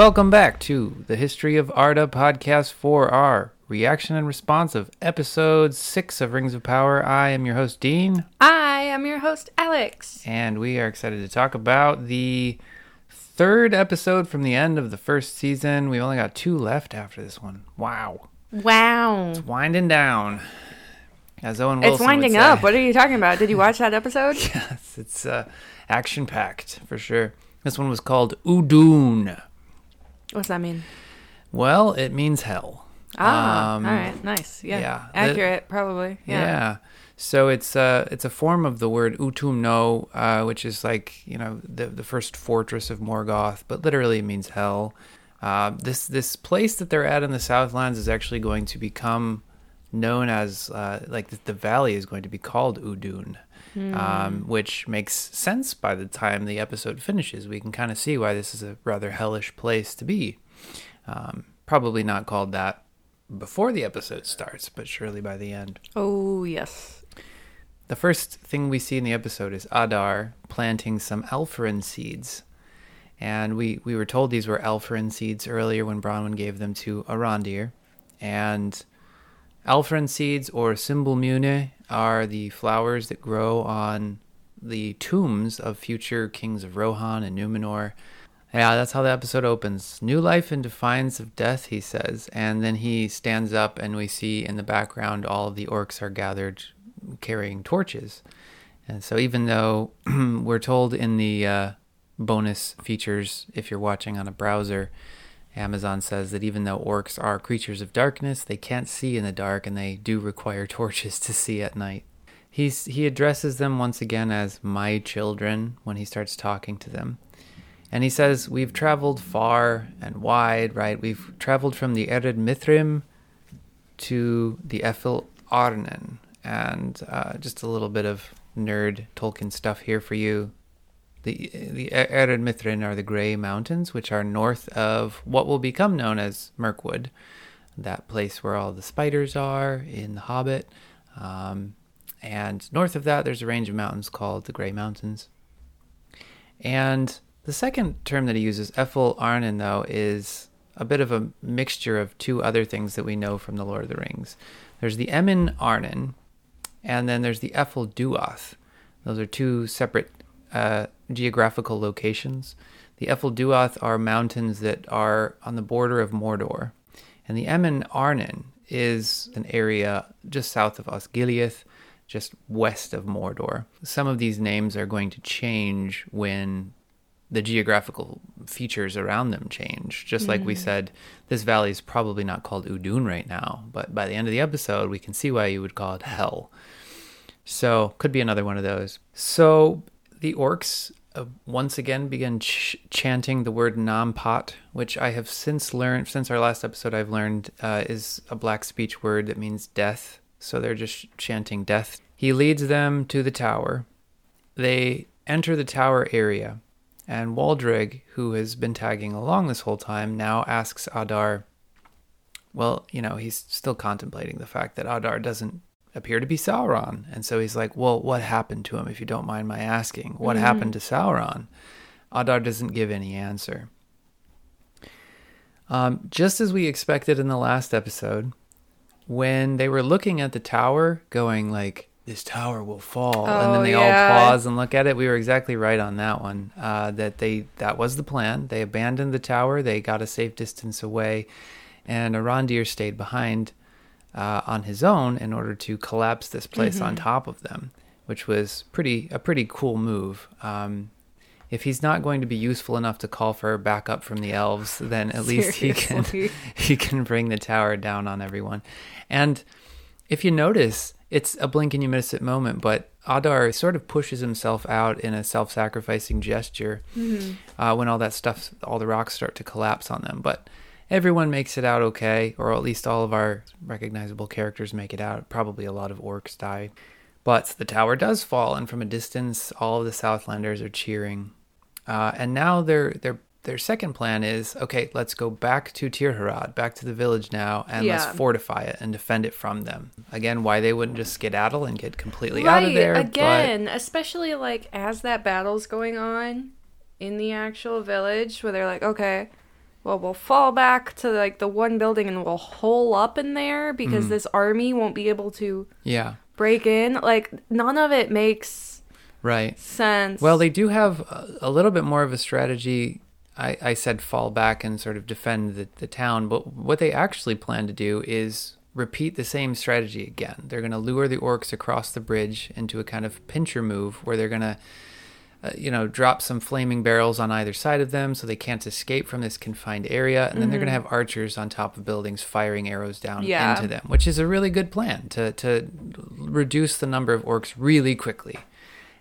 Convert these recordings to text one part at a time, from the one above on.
Welcome back to the History of Arda podcast for our reaction and response of episode six of Rings of Power. I am your host, Dean, I am your host, Alex. and we are excited to talk about the third episode from the end of the first season. We only got two left after this one. Wow. Wow. It's winding down. As Owen Wilson It's winding up. What are you talking about? Did you watch that episode? Yes, it's uh, action packed for sure. This one was called Udun. What's that mean? Well, it means hell. Ah, Um, all right, nice. Yeah, yeah, accurate, probably. Yeah. Yeah. So it's uh it's a form of the word Utumno, uh, which is like you know the the first fortress of Morgoth, but literally it means hell. Uh, this this place that they're at in the Southlands is actually going to become known as uh, like the, the valley is going to be called Udun, um, which makes sense by the time the episode finishes. We can kind of see why this is a rather hellish place to be. Um, probably not called that before the episode starts, but surely by the end. Oh yes. The first thing we see in the episode is Adar planting some Alfirin seeds. And we, we were told these were Alfirin seeds earlier when Bronwyn gave them to Arondir. And Alfirin seeds, or Simbelmyne, are the flowers that grow on the tombs of future kings of Rohan and Numenor. Yeah, that's how the episode opens. New life in defiance of death, he says. And then he stands up, and we see in the background all of the orcs are gathered carrying torches. And so, even though we're told in the uh, bonus features, if you're watching on a browser, Amazon says that even though orcs are creatures of darkness, they can't see in the dark and they do require torches to see at night. He's, he addresses them once again as my children when he starts talking to them. And he says, We've traveled far and wide, right? We've traveled from the Ered Mithrin to the Ephel Arnen. And uh, just a little bit of nerd Tolkien stuff here for you. The the Ered Mithrin are the Grey Mountains, which are north of what will become known as Mirkwood, that place where all the spiders are in The Hobbit. Um, and north of that, there's a range of mountains called the Grey Mountains. And the second term that he uses, Ephel Arnen, though, is a bit of a mixture of two other things that we know from The Lord of the Rings. There's the Emin Arnen, and then there's the Ephel Duath. Those are two separate uh, geographical locations. The Ephel Duath are mountains that are on the border of Mordor, and the Emin Arnen is an area just south of Osgiliath, just west of Mordor. Some of these names are going to change when the geographical features around them change. Just like we mm. said, this valley is probably not called Udun right now, but by the end of the episode, we can see why you would call it Hell. So, could be another one of those. So, the orcs uh, once again begin ch- chanting the word Nampat, which I have since learned, since our last episode, I've learned uh, is a black speech word that means death. So, they're just chanting death. He leads them to the tower. They enter the tower area, and Waldreg, who has been tagging along this whole time, now asks Adar, well, you know, he's still contemplating the fact that Adar doesn't appear to be Sauron. And so he's like, well, what happened to him, if you don't mind my asking? What happened to Sauron? Adar doesn't give any answer. Um, just as we expected in the last episode, when they were looking at the tower, going like, this tower will fall, and then Oh, they yeah. all pause and look at it. We were exactly right on that one. Uh, that they that was the plan. They abandoned the tower. They got a safe distance away, and Arondir stayed behind uh, on his own in order to collapse this place on top of them, which was pretty a pretty cool move. Um, if he's not going to be useful enough to call for backup from the elves, then at least he can he can bring the tower down on everyone. And if you notice, it's a blink and you miss it moment, but Adar sort of pushes himself out in a self-sacrificing gesture uh, when all that stuff, all the rocks start to collapse on them. But everyone makes it out okay, or at least all of our recognizable characters make it out. Probably a lot of orcs die. But the tower does fall, and from a distance, all of the Southlanders are cheering. Uh, and now their their their second plan is okay. Let's go back to Tirharad, back to the village now, and let's fortify it and defend it from them. Again, why they wouldn't just skedaddle and get completely out of there? again, especially like as that battle's going on in the actual village, where they're like, okay, well, we'll fall back to like the one building and we'll hole up in there because Mm. this army won't be able to Yeah. break in. Like none of it makes Right. sense. Well, they do have a, little bit more of a strategy. I, I said fall back and sort of defend the, the town, but what they actually plan to do is repeat the same strategy again. They're going to lure the orcs across the bridge into a kind of pincher move where they're going to, uh, you know, drop some flaming barrels on either side of them so they can't escape from this confined area. And then they're going to have archers on top of buildings firing arrows down Yeah. into them, which is a really good plan to, to reduce the number of orcs really quickly.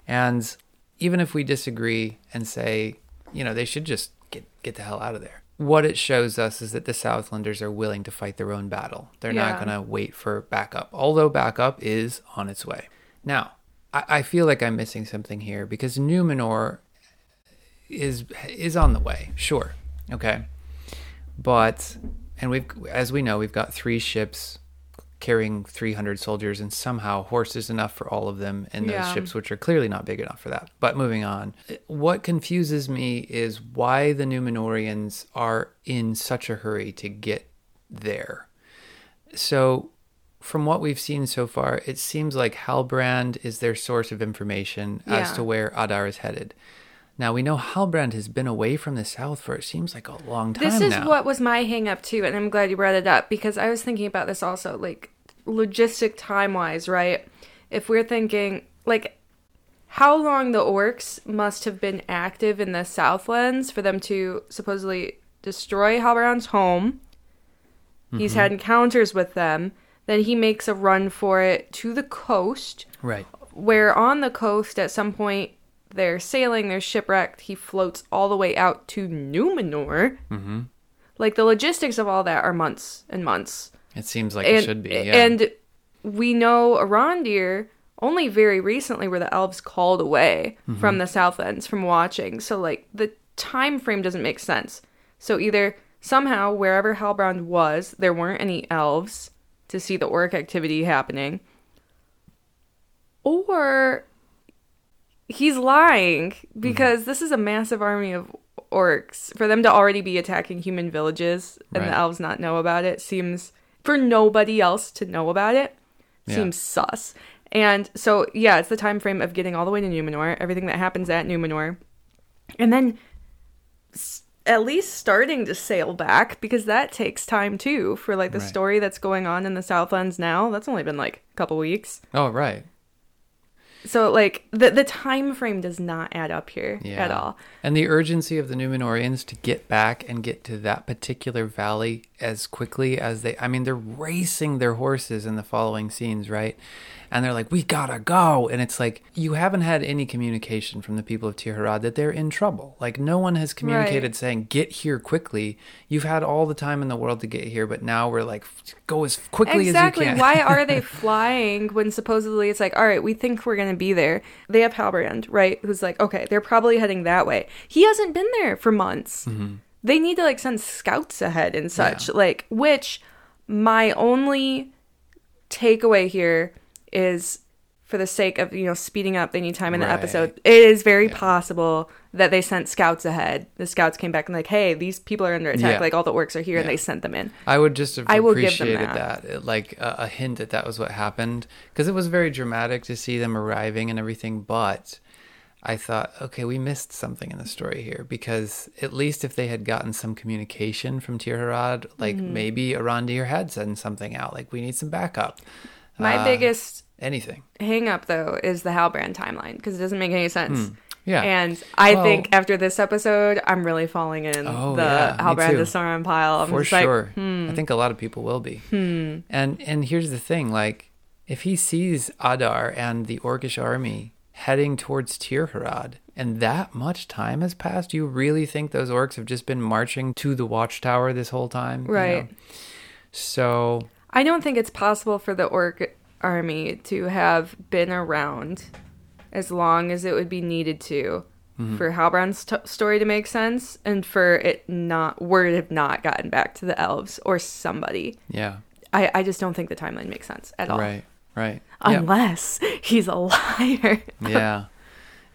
And even if we disagree and say, you know, they should just get get the hell out of there. What it shows us is that the Southlanders are willing to fight their own battle. They're not going to wait for backup, although backup is on its way. Now, I, I feel like I'm missing something here because Numenor is is on the way. Sure, okay, but and we've as we know we've got three ships carrying 300 soldiers and somehow horses enough for all of them in those Yeah. ships which are clearly not big enough for that but moving on what confuses me is why the numenorians are in such a hurry to get there so from what we've seen so far it seems like halbrand is their source of information as to where adar is headed now we know halbrand has been away from the south for it seems like a long time this is now. what was my hang up too, and I'm glad you brought it up because I was thinking about this also, like logistic time wise, right? If we're thinking like how long the orcs must have been active in the Southlands for them to supposedly destroy Halbrand's home. He's Mm-hmm. had encounters with them. Then he makes a run for it to the coast, right where on the coast at some point they're sailing, they're shipwrecked. He floats all the way out to Numenor. mm-hmm. Like the logistics of all that are months and months. it seems like and, it should be yeah And we know Arondir only very recently were the elves called away Mm-hmm. from the Southlands from watching. So like the time frame doesn't make sense. So either somehow wherever Halbrand was, there weren't any elves to see the orc activity happening. Or he's lying Mm-hmm. because this is a massive army of orcs. For them to already be attacking human villages and Right. the elves not know about it seems for nobody else to know about it Yeah. seems sus. And so yeah, it's the time frame of getting all the way to Numenor, everything that happens at Numenor. And then s- at least starting to sail back because that takes time too for like the Right. story that's going on in the Southlands now. That's only been like a couple weeks. oh right So like the the time frame does not add up here Yeah. at all. And the urgency of the Numenorians to get back and get to that particular valley as quickly as they I mean they're racing their horses in the following scenes, right? And they're like, "We got to go." And it's like you haven't had any communication from the people of Tirharad that they're in trouble. Like no one has communicated Right. saying, "Get here quickly." You've had all the time in the world to get here, but now we're like, "Go as quickly Exactly. as you can." Exactly. Why are they flying when supposedly it's like, all right, we think we're going to be there? They have Halbrand, right? Who's like, okay, they're probably heading that way. He hasn't been there for months. They need to like send scouts ahead and such. Mm-hmm. Yeah. Like, which my only takeaway here is for the sake of, you know, speeding up, they need time in the Right. episode. It is very Yeah. possible that they sent scouts ahead. The scouts came back and like, hey, these people are under attack. Yeah. Like all the orcs are here, and they sent them in. I would just have I will give them that. that, It- like a, a hint that that was what happened, because it was very dramatic to see them arriving and everything. But I thought, okay, we missed something in the story here, because at least if they had gotten some communication from Tirharad, like Mm-hmm. maybe Arondir had sent something out, like we need some backup. My Uh, biggest anything. hang up though is the Halbrand timeline because it doesn't make any sense. Hmm. Yeah. And I Well- think after this episode, I'm really falling in Oh, the yeah, Halbrand to Sauron pile. I'm for just like, sure. hmm. I think a lot of people will be. And and here's the thing: like, if he sees Adar and the Orcish army heading towards Tirharad, and that much time has passed, you really think those orcs have just been marching to the watchtower this whole time? you Right. know? So I don't think it's possible for the Orc army to have been around as long as it would be needed to Mm-hmm. for Halbrand's t- story to make sense and for it not word have not gotten back to the elves or somebody. yeah, I, I just don't think the timeline makes sense at all. right, right. Yeah. Unless he's a liar. yeah.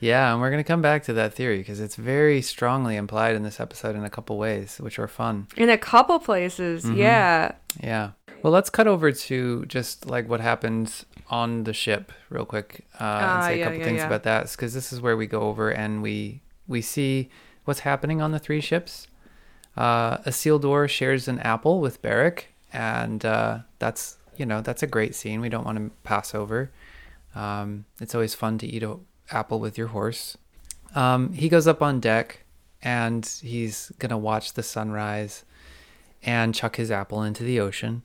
Yeah, and we're going to come back to that theory because it's very strongly implied in this episode in a couple ways, which are fun. In a couple places, Mm-hmm. yeah. Yeah. Well, let's cut over to just like what happens on the ship real quick uh, Ah, and say a couple yeah, things yeah. about that because this is where we go over and we we see what's happening on the three ships. Uh, Isildur shares an apple with Berek, and uh, that's you know that's a great scene. We don't want to pass over. Um, it's always fun to eat a apple with your horse. Um, he goes up on deck, and he's gonna watch the sunrise, and chuck his apple into the ocean.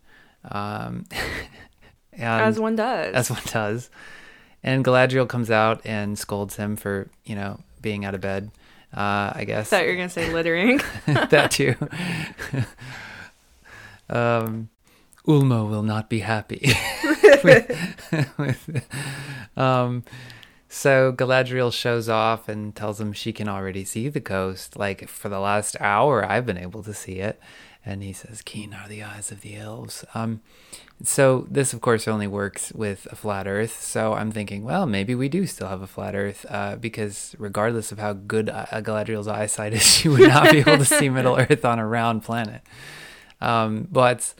Um, and As one does. as one does. And Galadriel comes out and scolds him for, you know, being out of bed. Uh, I guess thought you were gonna say littering. that too. um, Ulmo will not be happy. with, with- um, so Galadriel shows off and tells him she can already see the coast. Like for the last hour, I've been able to see it. And he says, "Keen are the eyes of the elves." Um, so this, of course, only works with a flat Earth. So I'm thinking, well, maybe we do still have a flat Earth, uh, because regardless of how good uh, Galadriel's eyesight is, she would not be able to see Middle Earth on a round planet. Um, but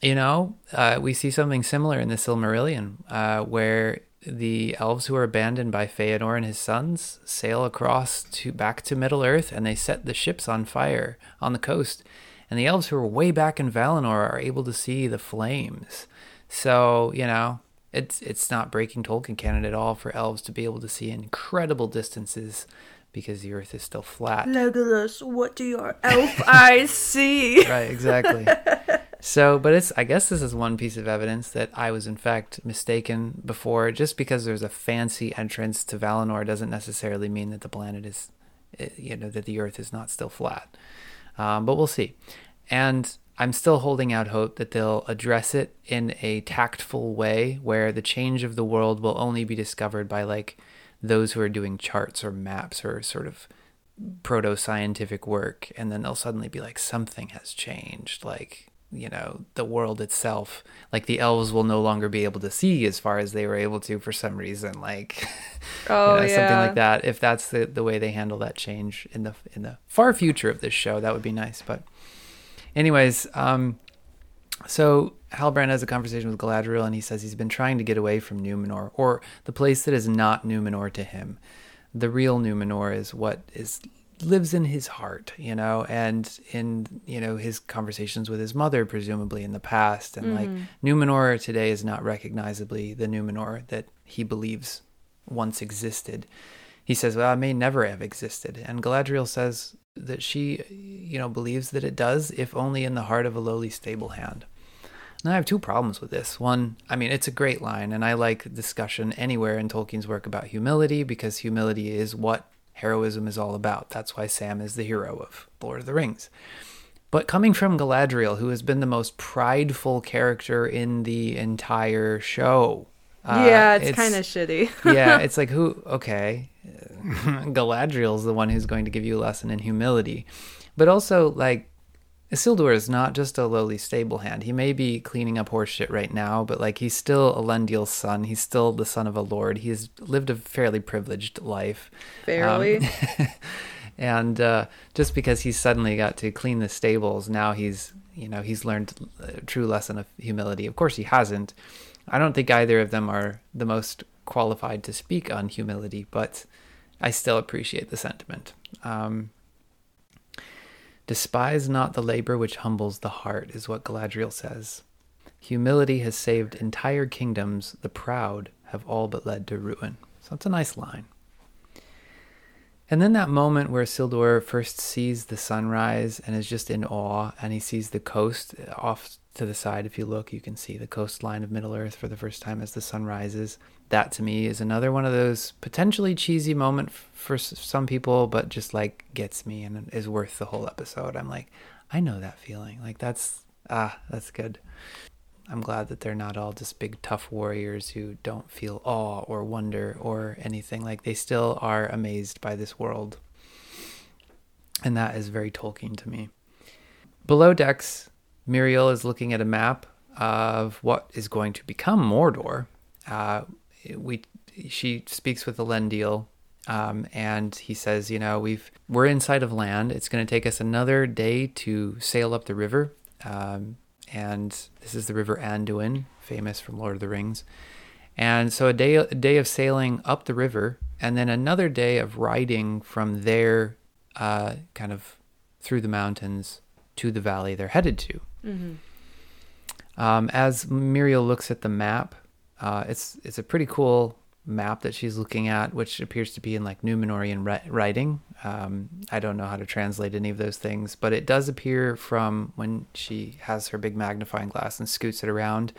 you know, uh, we see something similar in the Silmarillion, uh, where the elves who are abandoned by Feanor and his sons sail across to back to Middle Earth, and they set the ships on fire on the coast. And the elves who are way back in Valinor are able to see the flames. So you know, it's it's not breaking Tolkien canon at all for elves to be able to see incredible distances because the Earth is still flat. Legolas, what do your elf eyes see? right exactly so but it's i guess this is one piece of evidence that i was in fact mistaken before. Just because there's a fancy entrance to valinor doesn't necessarily mean that the planet is eh, you know that the earth is not still flat. Um, but we'll see. And i'm still holding out hope that they'll address it in a tactful way where the change of the world will only be discovered by like those who are doing charts or maps or sort of proto scientific work. And then they'll suddenly be like something has changed. Like you know the world itself like the elves will no longer be able to see as far as they were able to for some reason like Oh you know, yeah. something like that if that's the, the way they handle that change in the in the far future of this show that would be nice but anyways um so Halbrand has a conversation with Galadriel, and he says he's been trying to get away from Numenor, or the place that is not Numenor to him. The real Numenor is what is lives in his heart, you know, and in you know his conversations with his mother, presumably in the past, and like mm-hmm. Numenor today is not recognizably the Numenor that he believes once existed. He says, "Well, it may never have existed," and Galadriel says that she, you know, believes that it does, if only in the heart of a lowly stable hand. And I have two problems with this. One, I mean, it's a great line, and I like discussion anywhere in Tolkien's work about humility because humility is what heroism is all about. That's why Sam is the hero of Lord of the Rings. But coming from Galadriel, who has been the most prideful character in the entire show. uh, yeah, it's, kind of shitty. yeah, it's like who? Okay, Galadriel's the one who's going to give you a lesson in humility, but also like Isildur is not just a lowly stable hand. He may be cleaning up horse shit right now, but like he's still Elendil's son. He's still the son of a lord. He's lived a fairly privileged life. Barely. Um, and uh, just because he's suddenly got to clean the stables, now he's you know he's learned a true lesson of humility. Of course, he hasn't. I don't think either of them are the most qualified to speak on humility, but I still appreciate the sentiment. Um, Despise not the labor which humbles the heart, is what Galadriel says. Humility has saved entire kingdoms, the proud have all but led to ruin. So that's a nice line. And then that moment where Isildur first sees the sunrise and is just in awe, and he sees the coast off to the side. If you look, you can see the coastline of Middle Earth for the first time as the sun rises. That to me is another one of those potentially cheesy moment for some people, but just like gets me and is worth the whole episode. I'm like, I know that feeling. Like that's ah, that's good. I'm glad that they're not all just big tough warriors who don't feel awe or wonder or anything. Like they still are amazed by this world. And that is very Tolkien to me. Below decks, Miriel is looking at a map of what is going to become Mordor. Uh, we she speaks with the Elendil Um, and he says, you know, we've we're inside of land. It's going to take us another day to sail up the river. Um, and this is the River Anduin, famous from Lord of the Rings. And so a day a day of sailing up the river, and then another day of riding from there, uh, kind of through the mountains to the valley they're headed to. Um, as Miriel looks at the map, uh, it's it's a pretty cool map that she's looking at, which appears to be in like Numenorian writing. Um, I don't know how to translate any of those things, but it does appear from when she has her big magnifying glass and scoots it around.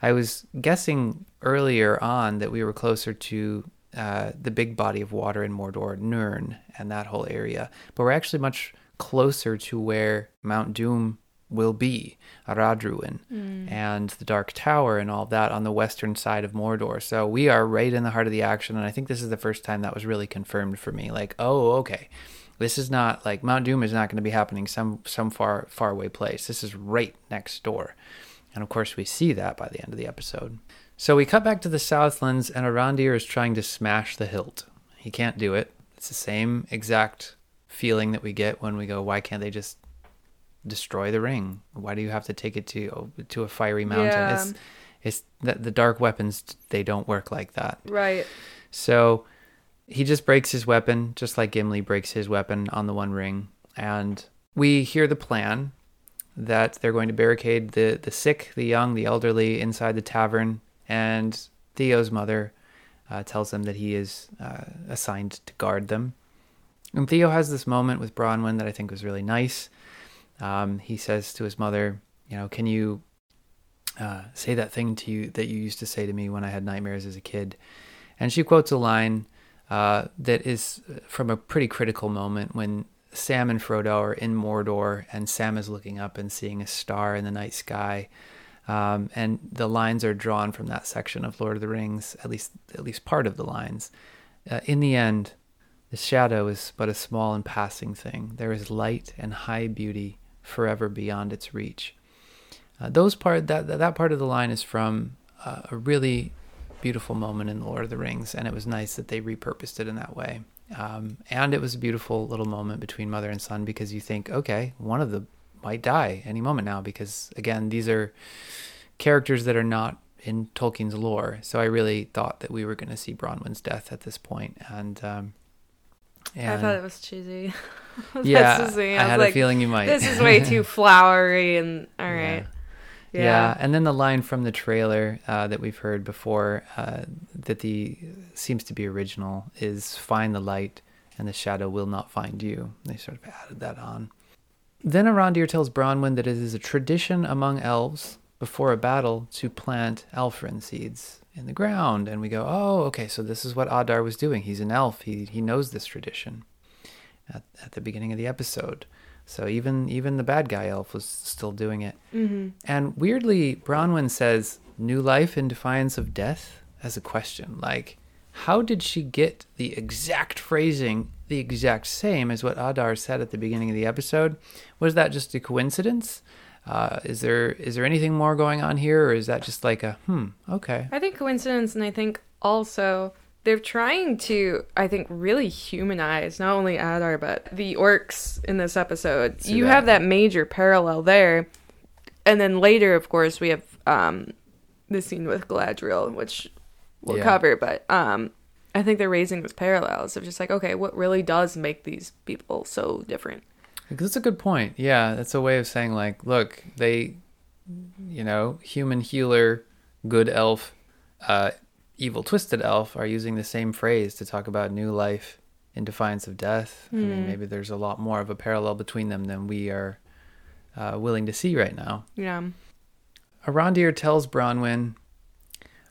I was guessing earlier on that we were closer to uh, the big body of water in Mordor, Nurn, and that whole area, but we're actually much closer to where Mount Doom will be, Orodruin, mm. and the Dark Tower and all that on the western side of Mordor. So we are right in the heart of the action, and I think this is the first time that was really confirmed for me. Like, oh, okay, this is not like Mount Doom is not going to be happening some some far far away place. This is right next door, and of course we see that by the end of the episode. So we cut back to the Southlands, and Arondir is trying to smash the hilt. He can't do it. It's the same exact feeling that we get when we go, why can't they just destroy the ring? Why do you have to take it to to a fiery mountain? Yeah. It's it's the, the dark weapons they don't work like that. Right. So he just breaks his weapon, just like Gimli breaks his weapon on the One Ring. And we hear the plan that they're going to barricade the, the sick, the young, the elderly inside the tavern. And Theo's mother uh, tells them that he is uh, assigned to guard them. And Theo has this moment with Bronwyn that I think was really nice. Um, he says to his mother, "You know, can you uh, say that thing to you that you used to say to me when I had nightmares as a kid?" And she quotes a line uh, that is from a pretty critical moment when Sam and Frodo are in Mordor, and Sam is looking up and seeing a star in the night sky. Um, and the lines are drawn from that section of Lord of the Rings, at least at least part of the lines. Uh, in the end, the shadow is but a small and passing thing. There is light and high beauty forever beyond its reach. Uh, those part that that part of the line is from uh, a really beautiful moment in the Lord of the Rings, and it was nice that they repurposed it in that way. Um, and it was a beautiful little moment between mother and son because you think, okay, one of them might die any moment now because again, these are characters that are not in Tolkien's lore. So I really thought that we were going to see Bronwyn's death at this point, and um, I thought it was cheesy. Yeah, thing. I, had like, a feeling you might. This is way too flowery and all right. Yeah. Yeah. Yeah. and then the line from the trailer uh, that we've heard before uh, that the seems to be original is "Find the light, and the shadow will not find you." They sort of added that on. Then Arondir tells Bronwyn that it is a tradition among elves before a battle to plant Alfirin seeds in the ground, and we go, "Oh, okay, so this is what Adar was doing. He's an elf. He he knows this tradition." At, at the beginning of the episode, so even even the bad guy elf was still doing it. Mm-hmm. And weirdly, Bronwyn says new life in defiance of death as a question. Like, how did she get the exact phrasing, the exact same as what Adar said at the beginning of the episode? Was that just a coincidence? Uh, is there is there anything more going on here, or is that just like a hmm? Okay, I think coincidence, and I think also they're trying to, I think, really humanize not only Adar but the orcs in this episode. You that. have that major parallel there, and then later, of course, we have um, the scene with Galadriel, which we'll Yeah. cover. But um, I think they're raising those parallels of just like, okay, what really does make these people so different? That's a good point. Yeah, that's a way of saying like, look, they, you know, human healer, good elf, uh, evil twisted elf are using the same phrase to talk about new life in defiance of death. I mean, Hmm. maybe there's a lot more of a parallel between them than we are uh, willing to see right now. Yeah. Arondir tells Bronwyn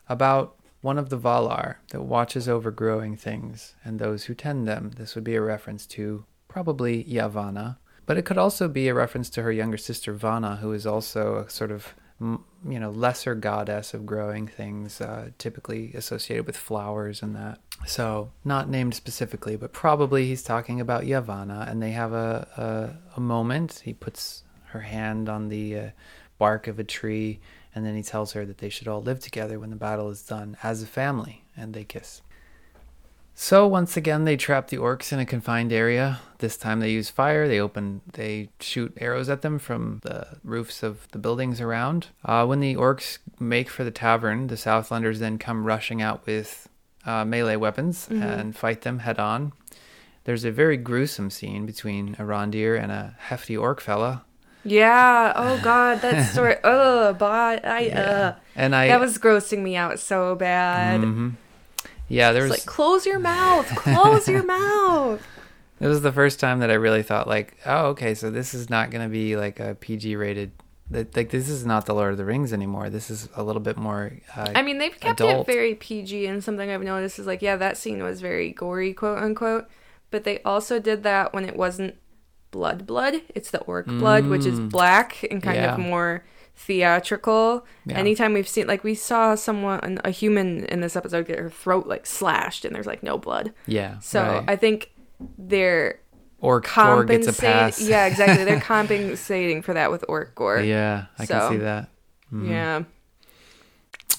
about one of the Valar that watches over growing things and those who tend them. This would be a reference to probably Yavanna, but it could also be a reference to her younger sister Vana, who is also a sort of you know lesser goddess of growing things, uh, typically associated with flowers and that. So not named specifically, but probably he's talking about Yavanna, and they have a a, a moment. He puts her hand on the uh, bark of a tree, and then he tells her that they should all live together when the battle is done as a family, and they kiss. So once again, they trap the orcs in a confined area. This time they use fire. They open, they shoot arrows at them from the roofs of the buildings around. Uh, when the orcs make for the tavern, the Southlanders then come rushing out with uh, melee weapons and fight them head on. There's a very gruesome scene between a Arondir and a hefty orc fella. Yeah. Oh God, that story. oh, but I. Uh, and I, that was grossing me out so bad. Mhm. Yeah, there was like close your mouth, close your mouth. It was the first time that I really thought like, oh, okay, so this is not going to be like a PG rated. that- Like this is not the Lord of the Rings anymore. This is a little bit more. Uh, I mean, they've kept Adult. it very PG, and something I've noticed is like, yeah, that scene was very gory, quote unquote. But they also did that when it wasn't blood, blood. It's the orc blood, which is Mm. black and kind Yeah. of more theatrical. Yeah. Anytime we've seen, like, we saw someone, a human in this episode, get her throat like slashed, and there's like no blood. yeah. So right. I think they're or or gets a pass. Yeah, exactly. They're compensating for that with orc gore. yeah, I So, can see that. Mhm. Yeah.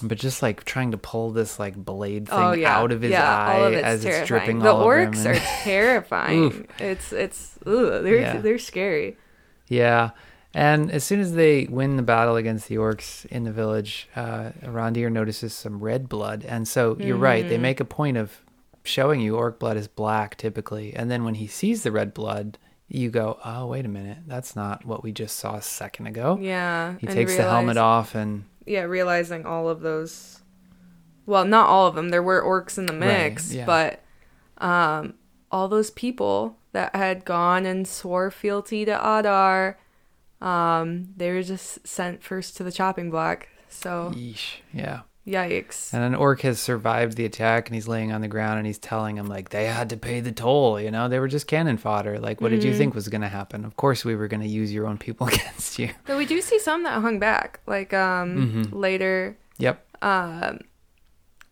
But just like trying to pull this like blade thing Oh yeah, out of his yeah, eye of it's as terrifying. it's dripping the all over him. orcs are terrifying. It's it's ugh, they're Yeah. they're scary. Yeah. And as soon as they win the battle against the orcs in the village, uh, Arondir notices some red blood. And so you're right. They Mhm. make a point of showing you orc blood is black typically. And then when he sees the red blood, you go, oh, wait a minute. That's not what we just saw a second ago. Yeah, He takes the helmet off and Yeah, realizing all of those. Well, not all of them. There were orcs in the Right, mix, yeah. but um, all those people that had gone and swore fealty to Adar, um, they were just sent first to the chopping block. So yeesh. Yeah. yikes. And an orc has survived the attack and he's laying on the ground and he's telling him, like, they had to pay the toll, you know? They were just cannon fodder. Like, what did you Mhm. think was going to happen? Of course, we were going to use your own people against you. But we do see some that hung back, like um Mhm. later. Yep. Um,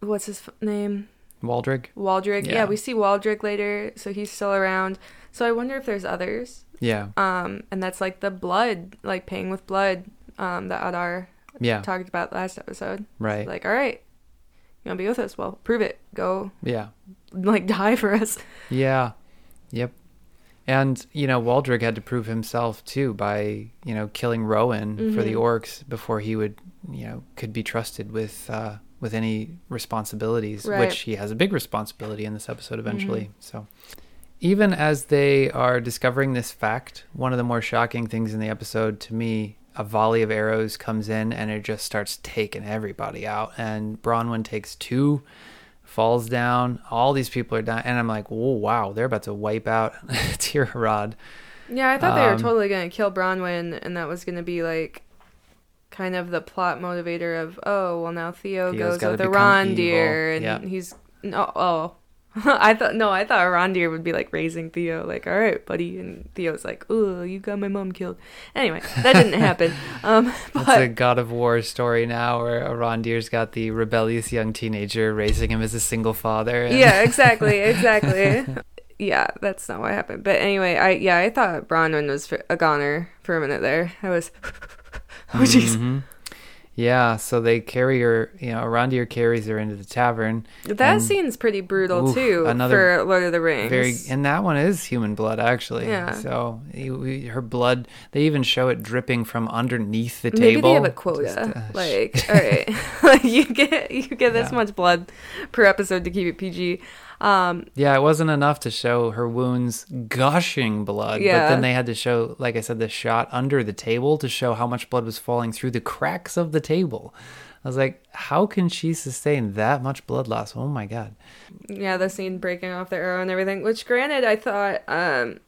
what's his f- name? Waldreg. Waldreg. Yeah. Yeah. we see Waldreg later, so he's still around. So I wonder if there's others. Yeah. Um, and that's like the blood, like paying with blood, um, that Adar Yeah. talked about last episode. Right. Like, all right, you want to be with us? Well, prove it. Go, Yeah. like, die for us. Yeah. Yep. And, you know, Waldreg had to prove himself too by, you know, killing Rowan for the Mhm. orcs before he would, you know, could be trusted with uh with any responsibilities, Right. which he has a big responsibility in this episode eventually. So even as they are discovering this fact, one of the more shocking things in the episode to me, a volley of arrows comes in and it just starts taking everybody out. And Bronwyn takes two, falls down. All these people are dying. and I'm like, oh wow, they're about to wipe out Tirharad. Yeah, I thought they were Um, totally gonna kill Bronwyn, and that was gonna be like kind of the plot motivator of oh well now Theo Theo's goes with Arondir evil. and Yeah. he's no oh I thought no I thought Arondir would be like raising Theo like all right buddy and Theo's like oh you got my mom killed anyway that didn't happen um It's a God of War story now, where Arondir's got the rebellious young teenager raising him as a single father. and- yeah exactly exactly yeah that's not what happened but anyway I yeah I thought Bronwyn was a goner for a minute there I was oh jeez Mhm. Yeah, so they carry her, you know, Arondir carries her into the tavern. That scene's pretty brutal Oof, too another for Lord of the Rings. Very, and that one is human blood, actually. Yeah. So you- we- her blood, they even show it dripping from underneath the Maybe table. they have a Just, quota. uh, like, all right, like you get you get this Yeah. much blood per episode to keep it PG. Um, Yeah, it wasn't enough to show her wounds gushing blood, but then they had to show, like I said, the shot under the table to show how much blood was falling through the cracks of the table. I was like, how can she sustain that much blood loss? Oh my god. yeah, the scene breaking off the arrow and everything. Which, granted, I thought um,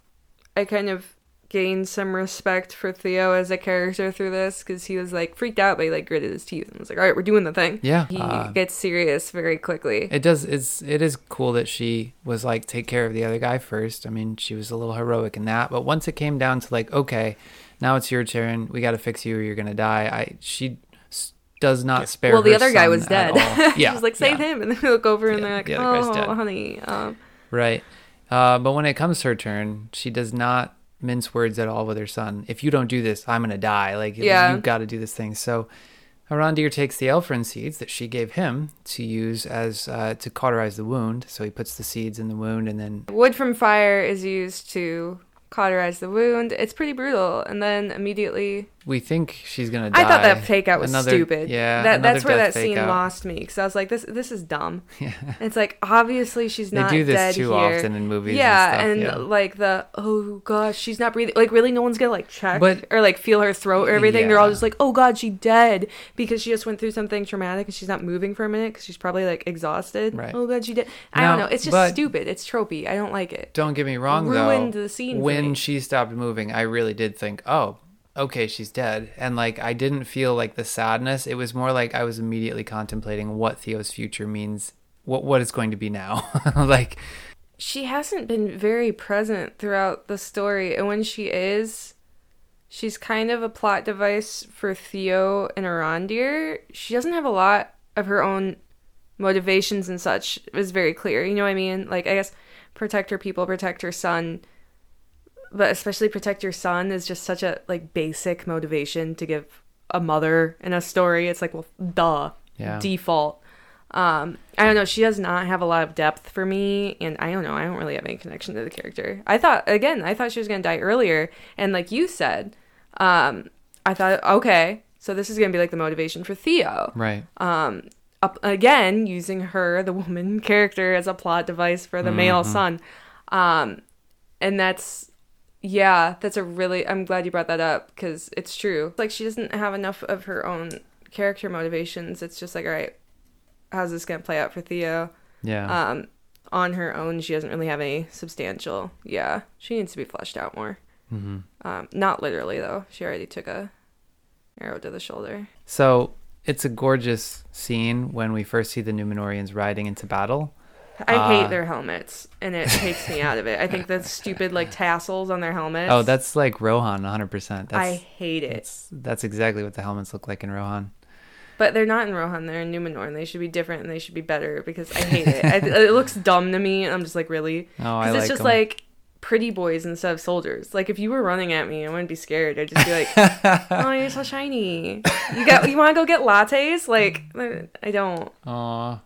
I kind of gained some respect for Theo as a character through this because he was like freaked out, but he like gritted his teeth and was like, "All right, we're doing the thing." Yeah, he uh, gets serious very quickly. It does. It's it is cool that she was like take care of the other guy first. I mean, she was a little heroic in that. But once it came down to like, okay, now it's your turn. We got to fix you, or you're gonna die. I she s- does not spare. well, the her other guy was dead. she Yeah, was like, "Save yeah. him," and then we look over and they're like, the "Oh, honey." Um, Right. Uh, but when it comes to her turn, she does not mince words at all with her son. If you don't do this, I'm gonna die. Like Yeah. you've got to do this thing. So Arondir takes the Alfirin seeds that she gave him to use as uh, to cauterize the wound. So he puts the seeds in the wound, and then Wood from fire is used to cauterize the wound. It's pretty brutal, and then immediately we think she's gonna die. I thought that fake out was Another- stupid. Yeah, that that's where that scene out. lost me because I was like, this this is dumb. Yeah. It's like obviously she's They not do this dead too here. often in movies. yeah, and, and, yeah. like the oh gosh, she's not breathing. Like really, no one's gonna like check But- or like feel her throat or everything. They're all just like, oh god, she's dead because she just went through something traumatic and she's not moving for a minute because she's probably like exhausted. Right. Oh god, she did. I Now, don't know. It's just stupid. It's tropey. I don't like it. Don't get me wrong, Ruined though. the scene for when she stopped moving, I really did think, "Oh, okay, she's dead." And like, I didn't feel like the sadness. It was more like I was immediately contemplating what Theo's future means, what what it's going to be now. like, she hasn't been very present throughout the story and when she is she's kind of a plot device for Theo and Arondir. She doesn't have a lot of her own motivations and such is very clear. You know what I mean? Like I guess protect her people, protect her son, but especially protect your son is just such a like basic motivation to give a mother in a story. It's like, well, duh, Yeah. default. Um, I don't know. She does not have a lot of depth for me, and I don't know. I don't really have any connection to the character. I thought again, I thought she was gonna die earlier, and like you said, um, I thought okay, so this is gonna be like the motivation for Theo. right? Um, up again using her, the woman character, as a plot device for the male son. Um, and that's yeah, that's a really. I'm glad you brought that up because it's true. Like she doesn't have enough of her own character motivations. It's just like, all right, how's this gonna play out for Theo? yeah. Um, on her own, she doesn't really have any substantial. Yeah, she needs to be fleshed out more. hmm Um, not literally though. She already took a arrow to the shoulder. So it's a gorgeous scene when we first see the Numenorians riding into battle. I Uh, hate their helmets, and it takes me out of it. I think the stupid like tassels on their helmets. Oh, that's like Rohan, 100%. That's, I hate it. that's that's exactly what the helmets look like in Rohan. But they're not in Rohan. They're in Numenor, and they should be different, and they should be better because I hate it. I, it looks dumb to me, and I'm just like, really? Oh, I Because like it's just 'em. like pretty boys instead of soldiers. Like if you were running at me, I wouldn't be scared. I'd just be like, "Oh, you're so shiny. You got? You want to go get lattes? Like I don't. Aw.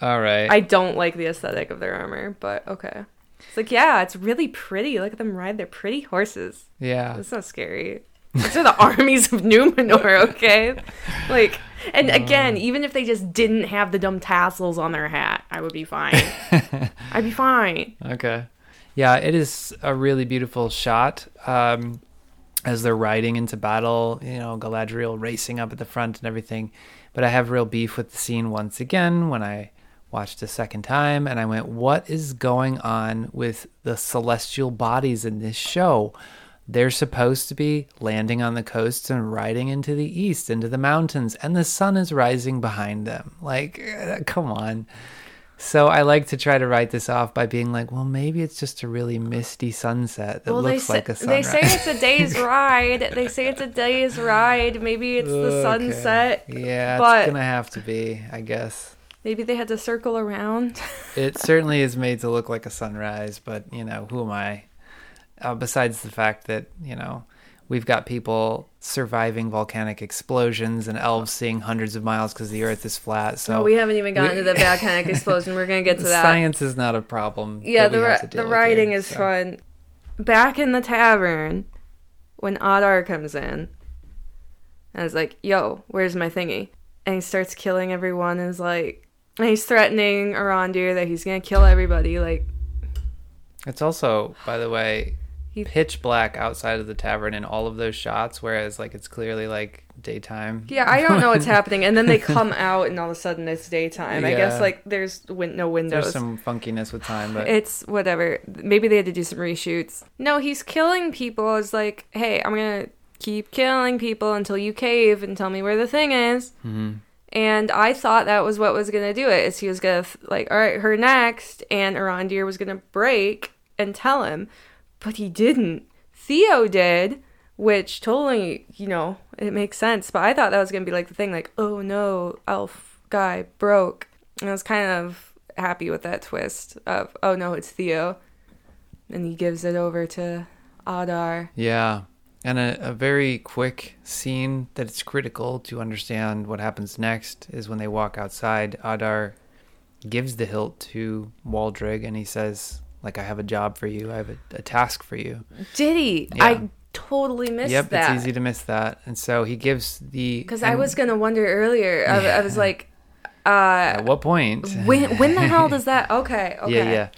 All right. I don't like the aesthetic of their armor, but okay. It's like, yeah, it's really pretty. Look at them ride their pretty horses. yeah. It's not scary. These are the armies of Numenor, okay? Like, and again, even if they just didn't have the dumb tassels on their hat, I would be fine. I'd be fine. Okay. Yeah, it is a really beautiful shot. Um, as they're riding into battle, you know, Galadriel racing up at the front and everything. But I have real beef with the scene once again when I watched a second time and I went, what is going on with the celestial bodies in this show? They're supposed to be landing on the coasts and riding into the east, into the mountains, and the sun is rising behind them. Like, come on. So I like to try to write this off by being like, well, maybe it's just a really misty sunset that well, looks say, like a sunrise. they say it's a day's ride. They say it's a day's ride. Maybe it's the Okay. sunset. Yeah, but- it's gonna have to be, I guess. Maybe they had to circle around. It certainly is made to look like a sunrise, but you know, who am I? Uh, besides the fact that you know we've got people surviving volcanic explosions and elves seeing hundreds of miles because the Earth is flat. So oh, we haven't even gotten to the volcanic explosion. We're gonna get to that. science is not a problem. Yeah, the to the writing here, is so. fun. Back in the tavern, when Adar comes in, and is like, "Yo, where's my thingy?" and he starts killing everyone. And is like, and he's threatening Arondir that he's gonna kill everybody. Like, It's also, by the way, He- pitch black outside of the tavern in all of those shots, whereas like it's clearly like daytime. yeah, I don't know what's happening. And then they come out, and all of a sudden it's daytime. I guess like there's win- no windows. There's some funkiness with time, but It's whatever. Maybe they had to do some reshoots. No, he's killing people. It's like, hey, I'm gonna keep killing people until you cave and tell me where the thing is. Mhm. And I thought that was what was gonna do it. Is he was gonna like, all right, her next, and Arondir was gonna break and tell him, but he didn't. Theo did, which totally, you know, it makes sense. But I thought that was gonna be like the thing, like, oh no, elf guy broke. And I was kind of happy with that twist of, oh no, it's Theo, and he gives it over to Adar. yeah. And a, a very quick scene that it's critical to understand what happens next is when they walk outside. Adar gives the hilt to Waldreg and he says, like, I have a job for you. I have a, a task for you. Did he? Yeah. I totally missed yep, that. Yep, it's easy to miss that. And so he gives the. Because I was gonna wonder earlier. I, I was like, uh, At what point? when when the hell does that? Okay, okay. Yeah, yeah.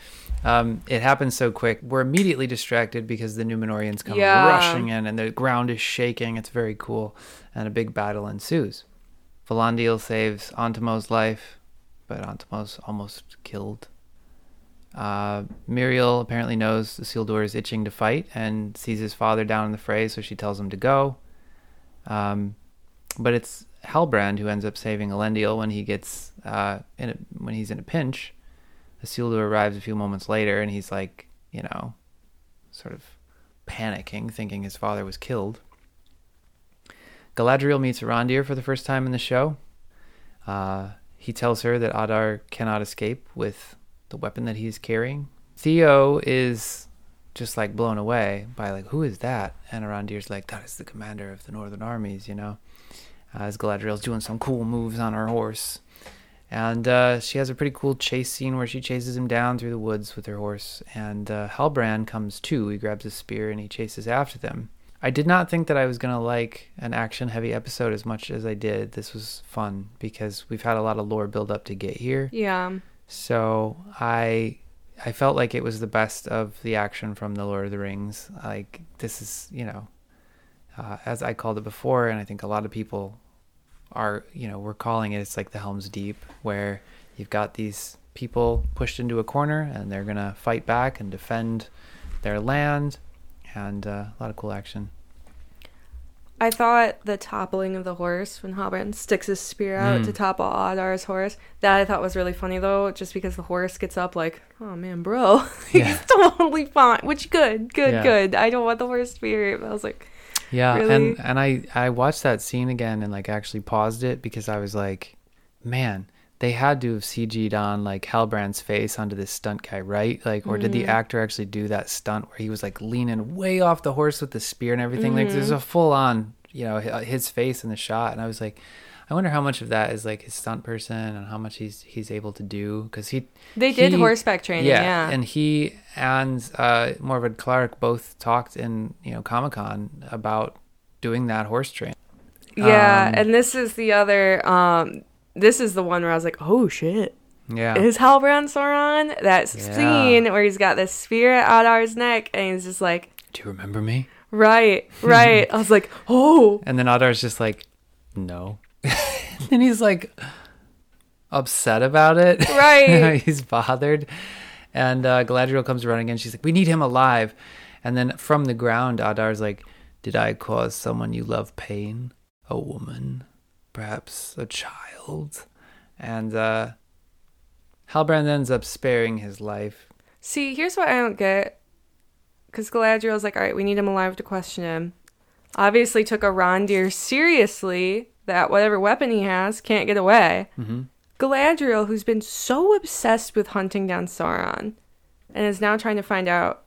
Um, it happens so quick. We're immediately distracted because the Numenorians come Yeah. rushing in and the ground is shaking. It's very cool. And a big battle ensues. Valandil saves Ontamo's life, but Ontamo's almost killed. Uh, Miriel apparently knows the Isildur is itching to fight and sees his father down in the fray, so she tells him to go. Um, but it's Halbrand who ends up saving Elendil when he gets uh, in a, when he's in a pinch. Isildur arrives a few moments later, and he's like, you know, sort of panicking, thinking his father was killed. Galadriel meets Arondir for the first time in the show. Uh, he tells her that Adar cannot escape with the weapon that he's carrying. Theo is just like blown away by like, who is that? And Arondir's like, that is the commander of the Northern armies, you know. As Galadriel's doing some cool moves on her horse. And uh, she has a pretty cool chase scene where she chases him down through the woods with her horse. And uh, Halbrand comes too. He grabs his spear and he chases after them. I did not think that I was going to like an action heavy episode as much as I did. This was fun because we've had a lot of lore build up to get here. Yeah. So I I felt like it was the best of the action from the Lord of the Rings. Like this is, you know, uh, as I called it before, and I think a lot of people are, you know, we're calling it. It's like the Helm's Deep, where you've got these people pushed into a corner, and they're gonna fight back and defend their land, and uh, a lot of cool action. I thought the toppling of the horse when Halbrand sticks his spear out Mm. to topple Adar's horse. That I thought was really funny though, just because the horse gets up like, oh man, bro, Yeah. he's totally fine. Which good, good, Yeah. good. I don't want the horse to be hurt. I was like, Yeah, Really? and and I I watched that scene again and like actually paused it because I was like, man, they had to have CG'd on like Halbrand's face onto this stunt guy, right? Like, or did the Mhm. actor actually do that stunt where he was like leaning way off the horse with the spear and everything? Like, there's Mhm. a full on, you know, his face in the shot, and I was like. I wonder how much of that is like his stunt person and how much he's he's able to do because he they did horseback training. Yeah, and he and uh, Morfydd Clark both talked in you know Comic Con about doing that horse train. yeah. um, and this is the other. Um, this is the one where I was like, oh shit. Yeah, Is Halbrand Sauron? That Yeah. scene where he's got this spear at Adar's neck and he's just like, do you remember me? right, right. I was like, oh, And then Adar's just like, no, and he's like upset about it. Right. he's bothered, and uh, Galadriel comes running in. She's like, we need him alive. And then from the ground, Adar's like, did I cause someone you love pain? A woman, perhaps a child, and uh, Halbrand ends up sparing his life. See, here's what I don't get. Because Galadriel's like, all right, we need him alive to question him. Obviously, took Arondir seriously that whatever weapon he has can't get away. hmm Galadriel, who's been so obsessed with hunting down Sauron, and is now trying to find out,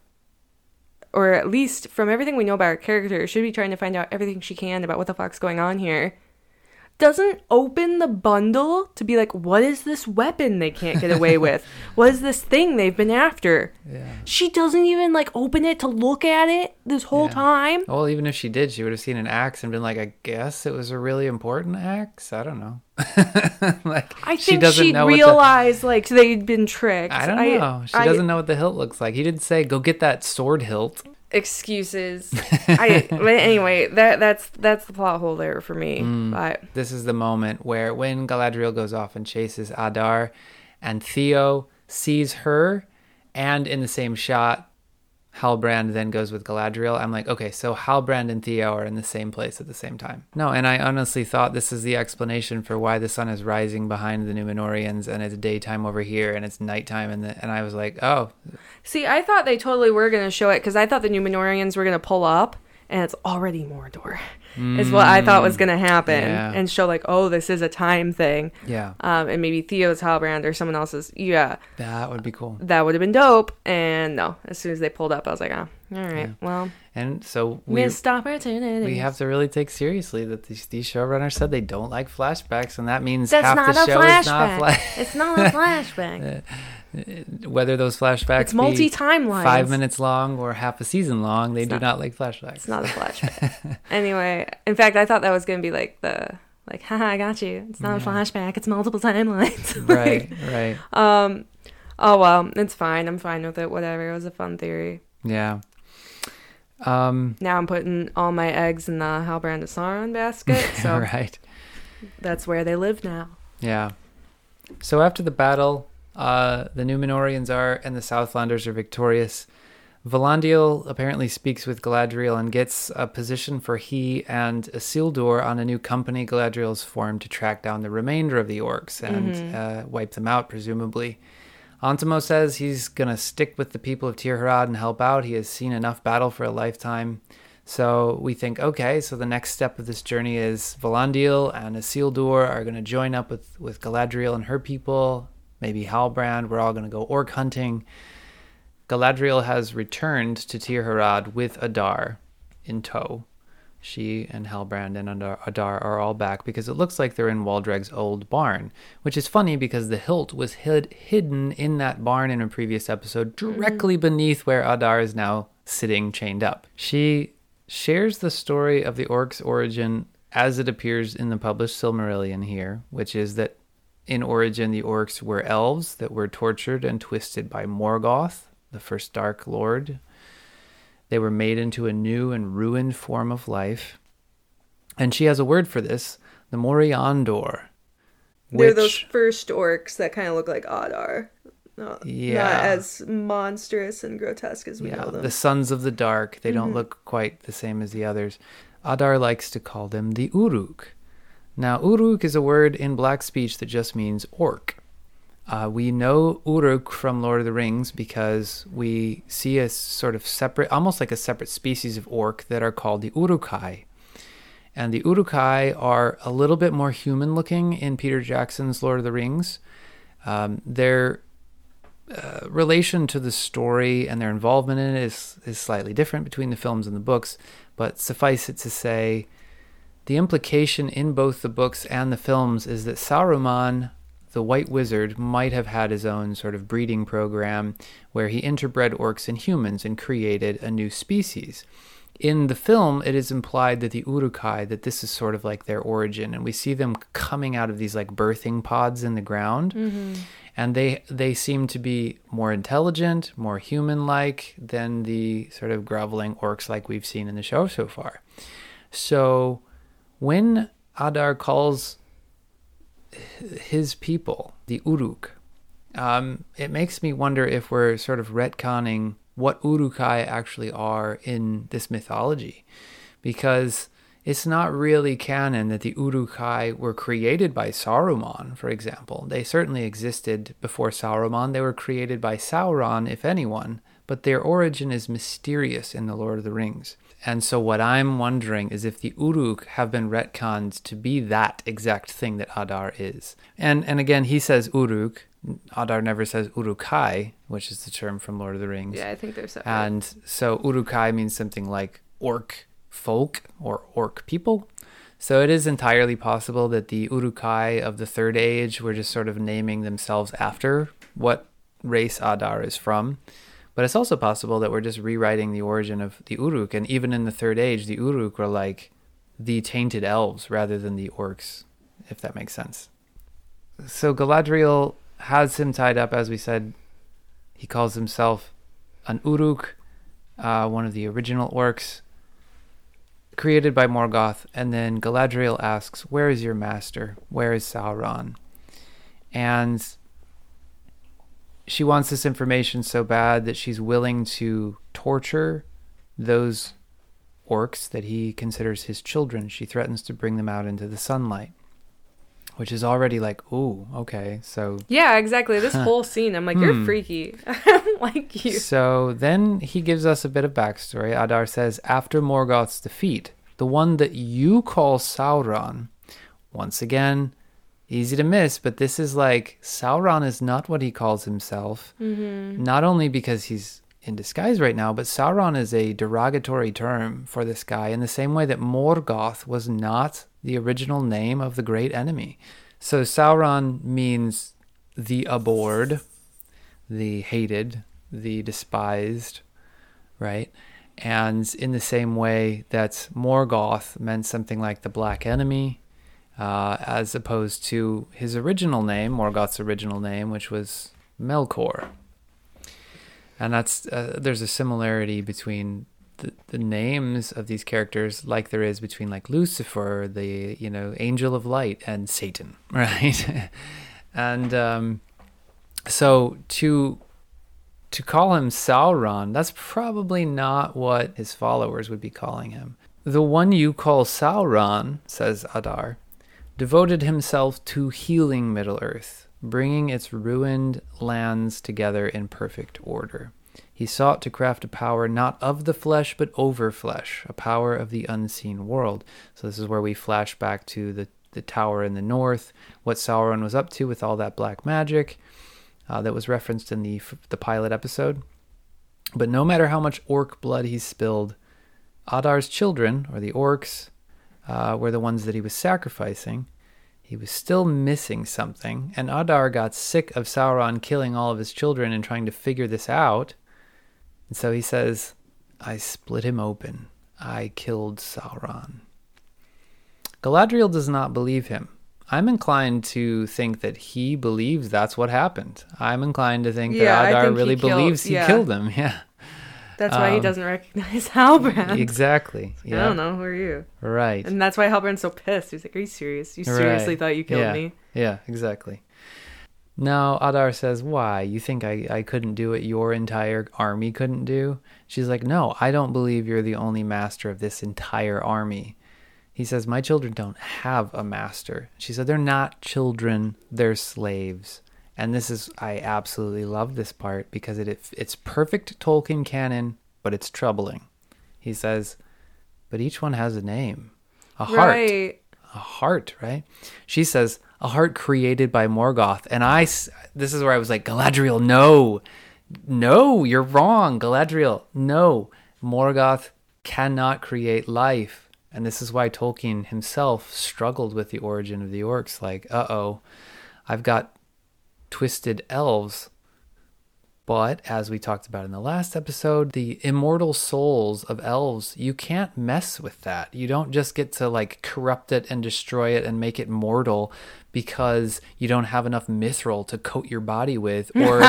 or at least from everything we know about her character, should be trying to find out everything she can about what the fuck's going on here. Doesn't open the bundle to be like, what is this weapon they can't get away with? What is this thing they've been after? Yeah. She doesn't even like open it to look at it this whole Yeah. time. Well, even if she did, she would have seen an axe and been like, "I guess it was a really important axe. I don't know. like I she think doesn't she'd know what the- realize like they'd been tricked. I don't know. She I- doesn't know what the hilt looks like. He didn't say, "Go get that sword hilt." Excuses. I but anyway, that that's that's the plot hole there for me. Mm. But This is the moment where when Galadriel goes off and chases Adar, and Theo sees her, and in the same shot, Halbrand then goes with Galadriel. I'm like, okay, so Halbrand and Theo are in the same place at the same time. No, and I honestly thought this is the explanation for why the sun is rising behind the Numenorians and it's daytime over here and it's nighttime and the, and I was like, oh, see, I thought they totally were gonna show it because I thought the Numenorians were gonna pull up and it's already Mordor. Is what I thought was gonna happen Mm. Yeah. and show like, oh, this is a time thing. yeah, Um, and maybe Theo's Halbrand or someone else's. Yeah, that would be cool. that would have been dope. And no, as soon as they pulled up, I was like, ah, All right. Well, And so we missed opportunity. we have to really take seriously that these, these showrunners said they don't like flashbacks, and that means That's half the a show flashback. is not fla- it's not a flashback. Whether those flashbacks it's multi be timelines. five minutes long or half a season long. They It's do not- not like flashbacks. It's not a flashback. anyway, in fact, I thought that was gonna be like the like, haha, I got you. It's not a flashback. It's multiple timelines. right, right. um. Oh well, it's fine. I'm fine with it. Whatever. It was a fun theory. Yeah. Um. Now I'm putting all my eggs in the Halbrand of Sauron basket. So right. that's where they live now. Yeah. So after the battle, uh, the Numenorians are and the Southlanders are victorious. Valandil apparently speaks with Galadriel and gets a position for he and Isildur on a new company Galadriel's formed to track down the remainder of the orcs and Mhm. uh, wipe them out, presumably. Ontamo says he's going to stick with the people of Tirharad and help out. He has seen enough battle for a lifetime. So we think, okay, so the next step of this journey is Valandil and Isildur are going to join up with, with Galadriel and her people, maybe Halbrand. We're all going to go orc hunting. Galadriel has returned to Tirharad with Adar in tow. She and Halbrand and Adar Adar are all back because it looks like they're in Waldreg's old barn, which is funny because the hilt was hid, hidden in that barn in a previous episode, hmm. directly beneath where Adar is now sitting chained up. She shares the story of the orc's origin as it appears in the published Silmarillion here, which is that in origin the orcs were elves that were tortured and twisted by Morgoth, the first Dark Lord. They were made into a new and ruined form of life. And she has a word for this, the Moriondor. They're those first orcs that kind of look like Adar. Not, Yeah. not as monstrous and grotesque as we yeah, know them. the sons of the dark. They don't Mhm. look quite the same as the others. Adar likes to call them the Uruk. Now, Uruk is a word in black speech that just means orc. Uh, we know Uruk from Lord of the Rings because we see a sort of separate, almost like a separate species of orc that are called the Uruk-hai. And the Uruk-hai are a little bit more human looking in Peter Jackson's Lord of the Rings. Um, their uh, relation to the story and their involvement in it is, is slightly different between the films and the books, but suffice it to say, the implication in both the books and the films is that Saruman, the White Wizard, might have had his own sort of breeding program where he interbred orcs and humans and created a new species. In the film, it is implied that the Uruk-hai, that this is sort of like their origin, and we see them coming out of these like birthing pods in the ground Mm-hmm. and they they seem to be more intelligent, more human-like than the sort of groveling orcs like we've seen in the show so far. So when Adar calls his people the Uruk, um, it makes me wonder if we're sort of retconning what Uruk-hai actually are in this mythology, because it's not really canon that the Uruk-hai were created by Saruman, for example. They certainly existed before Saruman. They were created by Sauron, if anyone, but their origin is mysterious in The Lord of the Rings. And so, what I'm wondering is if the Uruk have been retconned to be that exact thing that Adar is. And and again, he says Uruk. Adar never says Uruk-hai, which is the term from Lord of the Rings. Yeah, I think they're separate. And so Uruk-hai means something like orc folk or orc people. So it is entirely possible that the Uruk-hai of the Third Age were just sort of naming themselves after what race Adar is from. But it's also possible that we're just rewriting the origin of the Uruk. And even in the Third Age, the Uruk were like the tainted elves rather than the orcs, if that makes sense. So Galadriel has him tied up, as we said. He calls himself an Uruk, uh, one of the original orcs, created by Morgoth. And then Galadriel asks, Where is your master? Where is Sauron? And she wants this information so bad that she's willing to torture those orcs that he considers his children. She threatens to bring them out into the sunlight, which is already like, ooh, okay. So yeah, exactly. This whole scene, I'm like, you're Hmm. freaky. Like you. So then he gives us a bit of backstory. Adar says, after Morgoth's defeat, the one that you call Sauron, once again, easy to miss, but this is like Sauron is not what he calls himself. Mm-hmm. Not only because he's in disguise right now, but Sauron is a derogatory term for this guy in the same way that Morgoth was not the original name of the great enemy. So Sauron means the abhorred, the hated, the despised, right? And in the same way that Morgoth meant something like the black enemy, uh, as opposed to his original name, Morgoth's original name, which was Melkor. And that's uh, there's a similarity between the, the names of these characters, like there is between like Lucifer, the you know angel of light, and Satan, right? and um, so to to call him Sauron, that's probably not what his followers would be calling him. The one you call Sauron, says Adar, devoted himself to healing Middle Earth, bringing its ruined lands together in perfect order. He sought to craft a power not of the flesh, but over flesh, a power of the unseen world. So, this is where we flash back to the, the tower in the north, what Sauron was up to with all that black magic uh, that was referenced in the the pilot episode. But no matter how much orc blood he spilled, Adar's children, or the orcs, uh, were the ones that he was sacrificing. He was still missing something, and Adar got sick of Sauron killing all of his children and trying to figure this out. And so he says, I split him open. I killed Sauron. Galadriel does not believe him. I'm inclined to think that he believes that's what happened. I'm inclined to think Yeah, that Adar think he really killed- believes he yeah. killed him. Yeah, That's why he Um, doesn't recognize Halbrand. exactly. I Yeah, don't know. Who are you? right. And that's why Halbrand's so pissed. He's like, "Are you serious? You Right. seriously thought you killed Yeah. me?" Yeah, exactly. Now Adar says, Why? You think I, I couldn't do what your entire army couldn't do? She's like, No, I don't believe you're the only master of this entire army. He says, My children don't have a master. She said, They're not children, they're slaves. And this is, I absolutely love this part because it, it's perfect Tolkien canon, but it's troubling. He says, But each one has a name, a heart Right. a heart, right? She says a heart created by Morgoth, and I this is where I was like, Galadriel, no, no, you're wrong, Galadriel, no, Morgoth cannot create life, and this is why Tolkien himself struggled with the origin of the orcs. Like, uh oh, I've got twisted elves. But as we talked about in the last episode, the immortal souls of elves, you can't mess with that. You don't just get to like corrupt it and destroy it and make it mortal because you don't have enough mithril to coat your body with or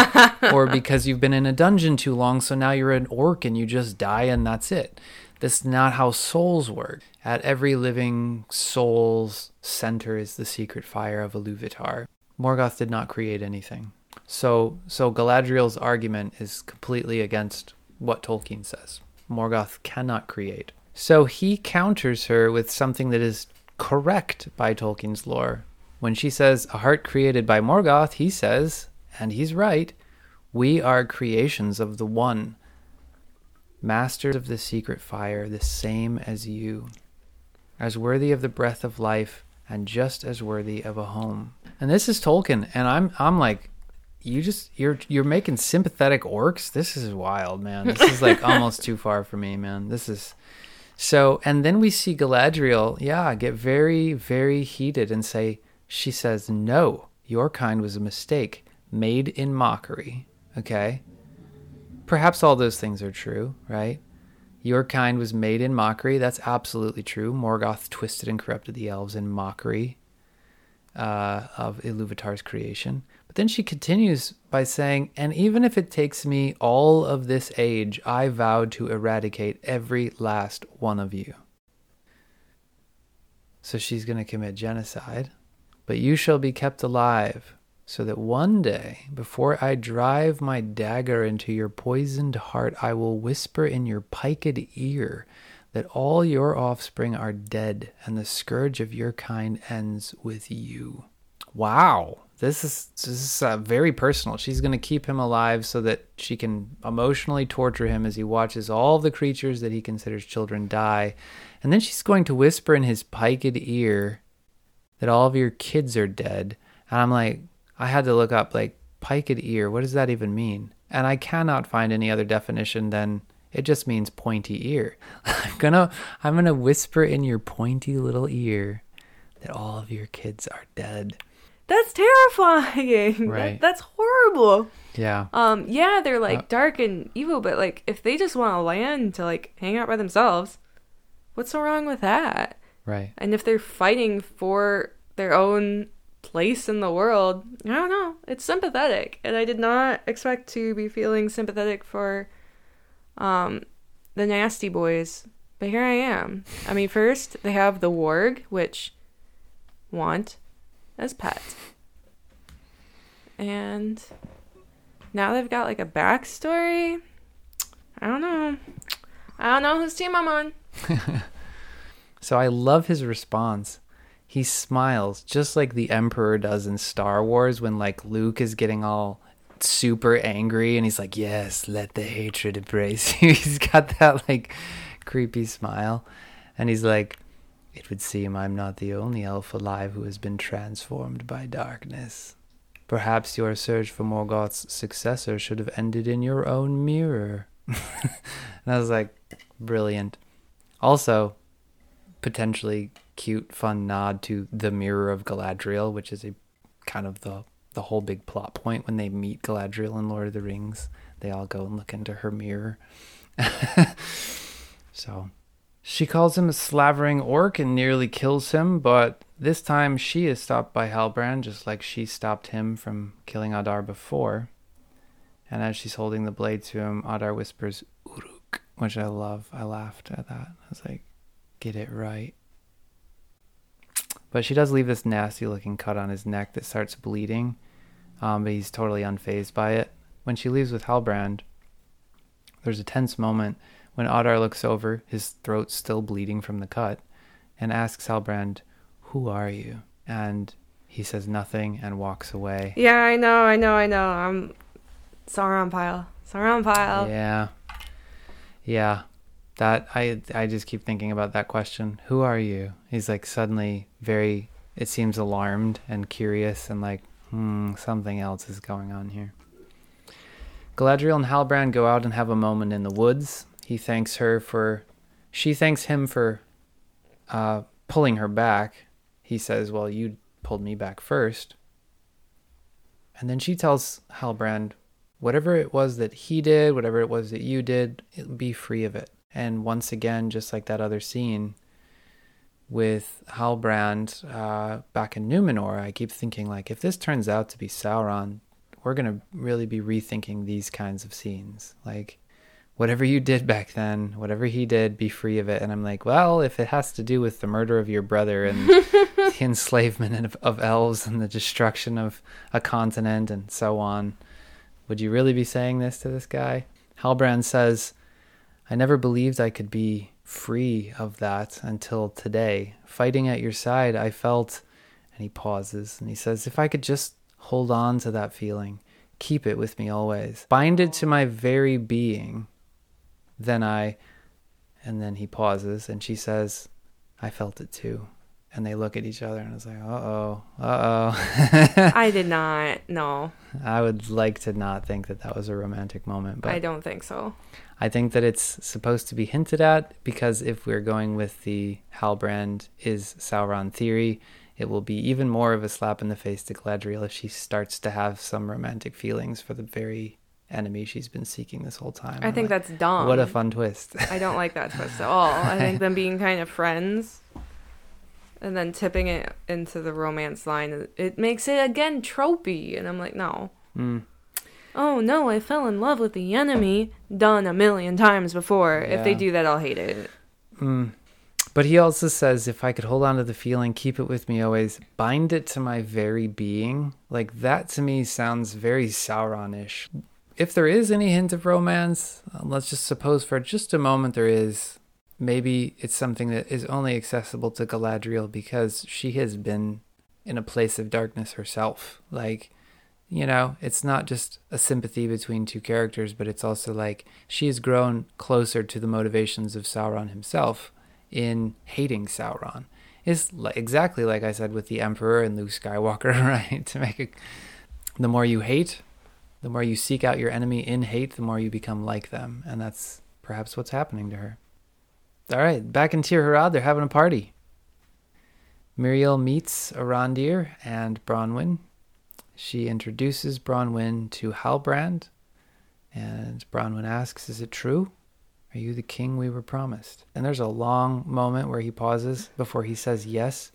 or because you've been in a dungeon too long so now you're an orc and you just die and that's it. That's not how souls work. At every living soul's center is the secret fire of Iluvatar. Morgoth did not create anything. So so Galadriel's argument is completely against what Tolkien says. Morgoth cannot create. So he counters her with something that is correct by Tolkien's lore. When she says a heart created by Morgoth, he says, and he's right, we are creations of the one, masters of the secret fire, the same as you, as worthy of the breath of life and just as worthy of a home. And this is Tolkien, and I'm I'm like you just you're you're making sympathetic orcs. This is wild, man. This is like almost too far for me, man. This is so. And then we see Galadriel, yeah, get very very heated and say, she says, "No, your kind was a mistake, made in mockery." Okay, perhaps all those things are true, right? Your kind was made in mockery. That's absolutely true. Morgoth twisted and corrupted the elves in mockery uh, of Iluvatar's creation. But then she continues by saying, And even if it takes me all of this age, I vow to eradicate every last one of you. So she's going to commit genocide. But you shall be kept alive, so that one day, before I drive my dagger into your poisoned heart, I will whisper in your piked ear that all your offspring are dead, and the scourge of your kind ends with you. Wow. This is this is uh, very personal. She's going to keep him alive so that she can emotionally torture him as he watches all the creatures that he considers children die. And then she's going to whisper in his piked ear that all of your kids are dead. And I'm like, I had to look up like piked ear. What does that even mean? and I cannot find any other definition than it just means pointy ear. I'm gonna I'm gonna whisper in your pointy little ear that all of your kids are dead. That's terrifying. Right. That, that's horrible. Yeah. Um, yeah, they're like Uh, dark and evil, but like if they just want to land to like hang out by themselves, what's so wrong with that? Right. And if they're fighting for their own place in the world, I don't know. It's sympathetic, and I did not expect to be feeling sympathetic for um the nasty boys, but here I am. I mean, first they have the warg, which want as pet, and now they've got like a backstory. I don't know. I don't know whose team I'm on. So I love his response. He smiles just like the Emperor does in Star Wars when like Luke is getting all super angry and he's like, "Yes, let the hatred embrace you." he's got that like creepy smile and he's like, "It would seem I'm not the only elf alive who has been transformed by darkness. Perhaps your search for Morgoth's successor should have ended in your own mirror." and I was like, "Brilliant." Also, potentially cute, fun nod to the Mirror of Galadriel, which is a kind of the the whole big plot point when they meet Galadriel in Lord of the Rings. They all go and look into her mirror. so she calls him a slavering orc and nearly kills him, but this time she is stopped by Halbrand, just like she stopped him from killing Adar before. And as she's holding the blade to him, Adar whispers, Uruk, which I love. I laughed at that. I was like, get it right. But she does leave this nasty looking cut on his neck that starts bleeding, um, but he's totally unfazed by it. When she leaves with Halbrand, there's a tense moment when Adar looks over, his throat still bleeding from the cut, and asks Halbrand, Who are you? And he says nothing and walks away. Yeah, I know, I know, I know. I'm Sauron pile. Sauron pile. Yeah. Yeah. That I I just keep thinking about that question. Who are you? He's like suddenly very it seems alarmed and curious and like, hmm, something else is going on here. Galadriel and Halbrand go out and have a moment in the woods. He thanks her for she thanks him for uh pulling her back. He says, "Well, you pulled me back first. And then she tells Halbrand, whatever it was that he did, whatever it was that you did, be free of it. And once again, just like that other scene with Halbrand uh, back in Numenor, I keep thinking like, if this turns out to be Sauron, we're gonna really be rethinking these kinds of scenes. Like, whatever you did back then, whatever he did, be free of it. And I'm like, well, if it has to do with the murder of your brother and the enslavement of, of elves and the destruction of a continent and so on, would you really be saying this to this guy? Halbrand says, I never believed I could be free of that until today. Fighting at your side, I felt, and he pauses and he says, if I could just hold on to that feeling, keep it with me always, bind it to my very being, then I, and then he pauses and she says, I felt it too. And they look at each other and it's like, uh oh, uh oh. I did not. No, I would like to not think that that was a romantic moment, but I don't think so. I think that it's supposed to be hinted at because if we're going with the Halbrand is Sauron theory, it will be even more of a slap in the face to Galadriel if she starts to have some romantic feelings for the very enemy she's been seeking this whole time. I I'm think like, that's dumb. what a fun twist. I don't like that twist at all. I think them being kind of friends and then tipping it into the romance line, it makes it again tropey. And I'm like, no. Mm. Oh no, I fell in love with the enemy. Done a million times before. If they do that, I'll hate it. Mm. But he also says, if I could hold on to the feeling, keep it with me always, bind it to my very being. Like that to me sounds very Sauronish. If there is any hint of romance, uh, let's just suppose for just a moment there is. Maybe it's something that is only accessible to Galadriel because she has been in a place of darkness herself. Like, you know, it's not just a sympathy between two characters, but it's also like she has grown closer to the motivations of Sauron himself in hating Sauron. Is exactly like I said with the Emperor and Luke Skywalker, right? to make it, the more you hate, The more you seek out your enemy in hate, the more you become like them. And that's perhaps what's happening to her. All right, back in Tir Harad, they're having a party. Miriel meets Arondir and Bronwyn. She introduces Bronwyn to Halbrand, and Bronwyn asks, Is it true? Are you the king we were promised? And there's a long moment where he pauses before he says yes.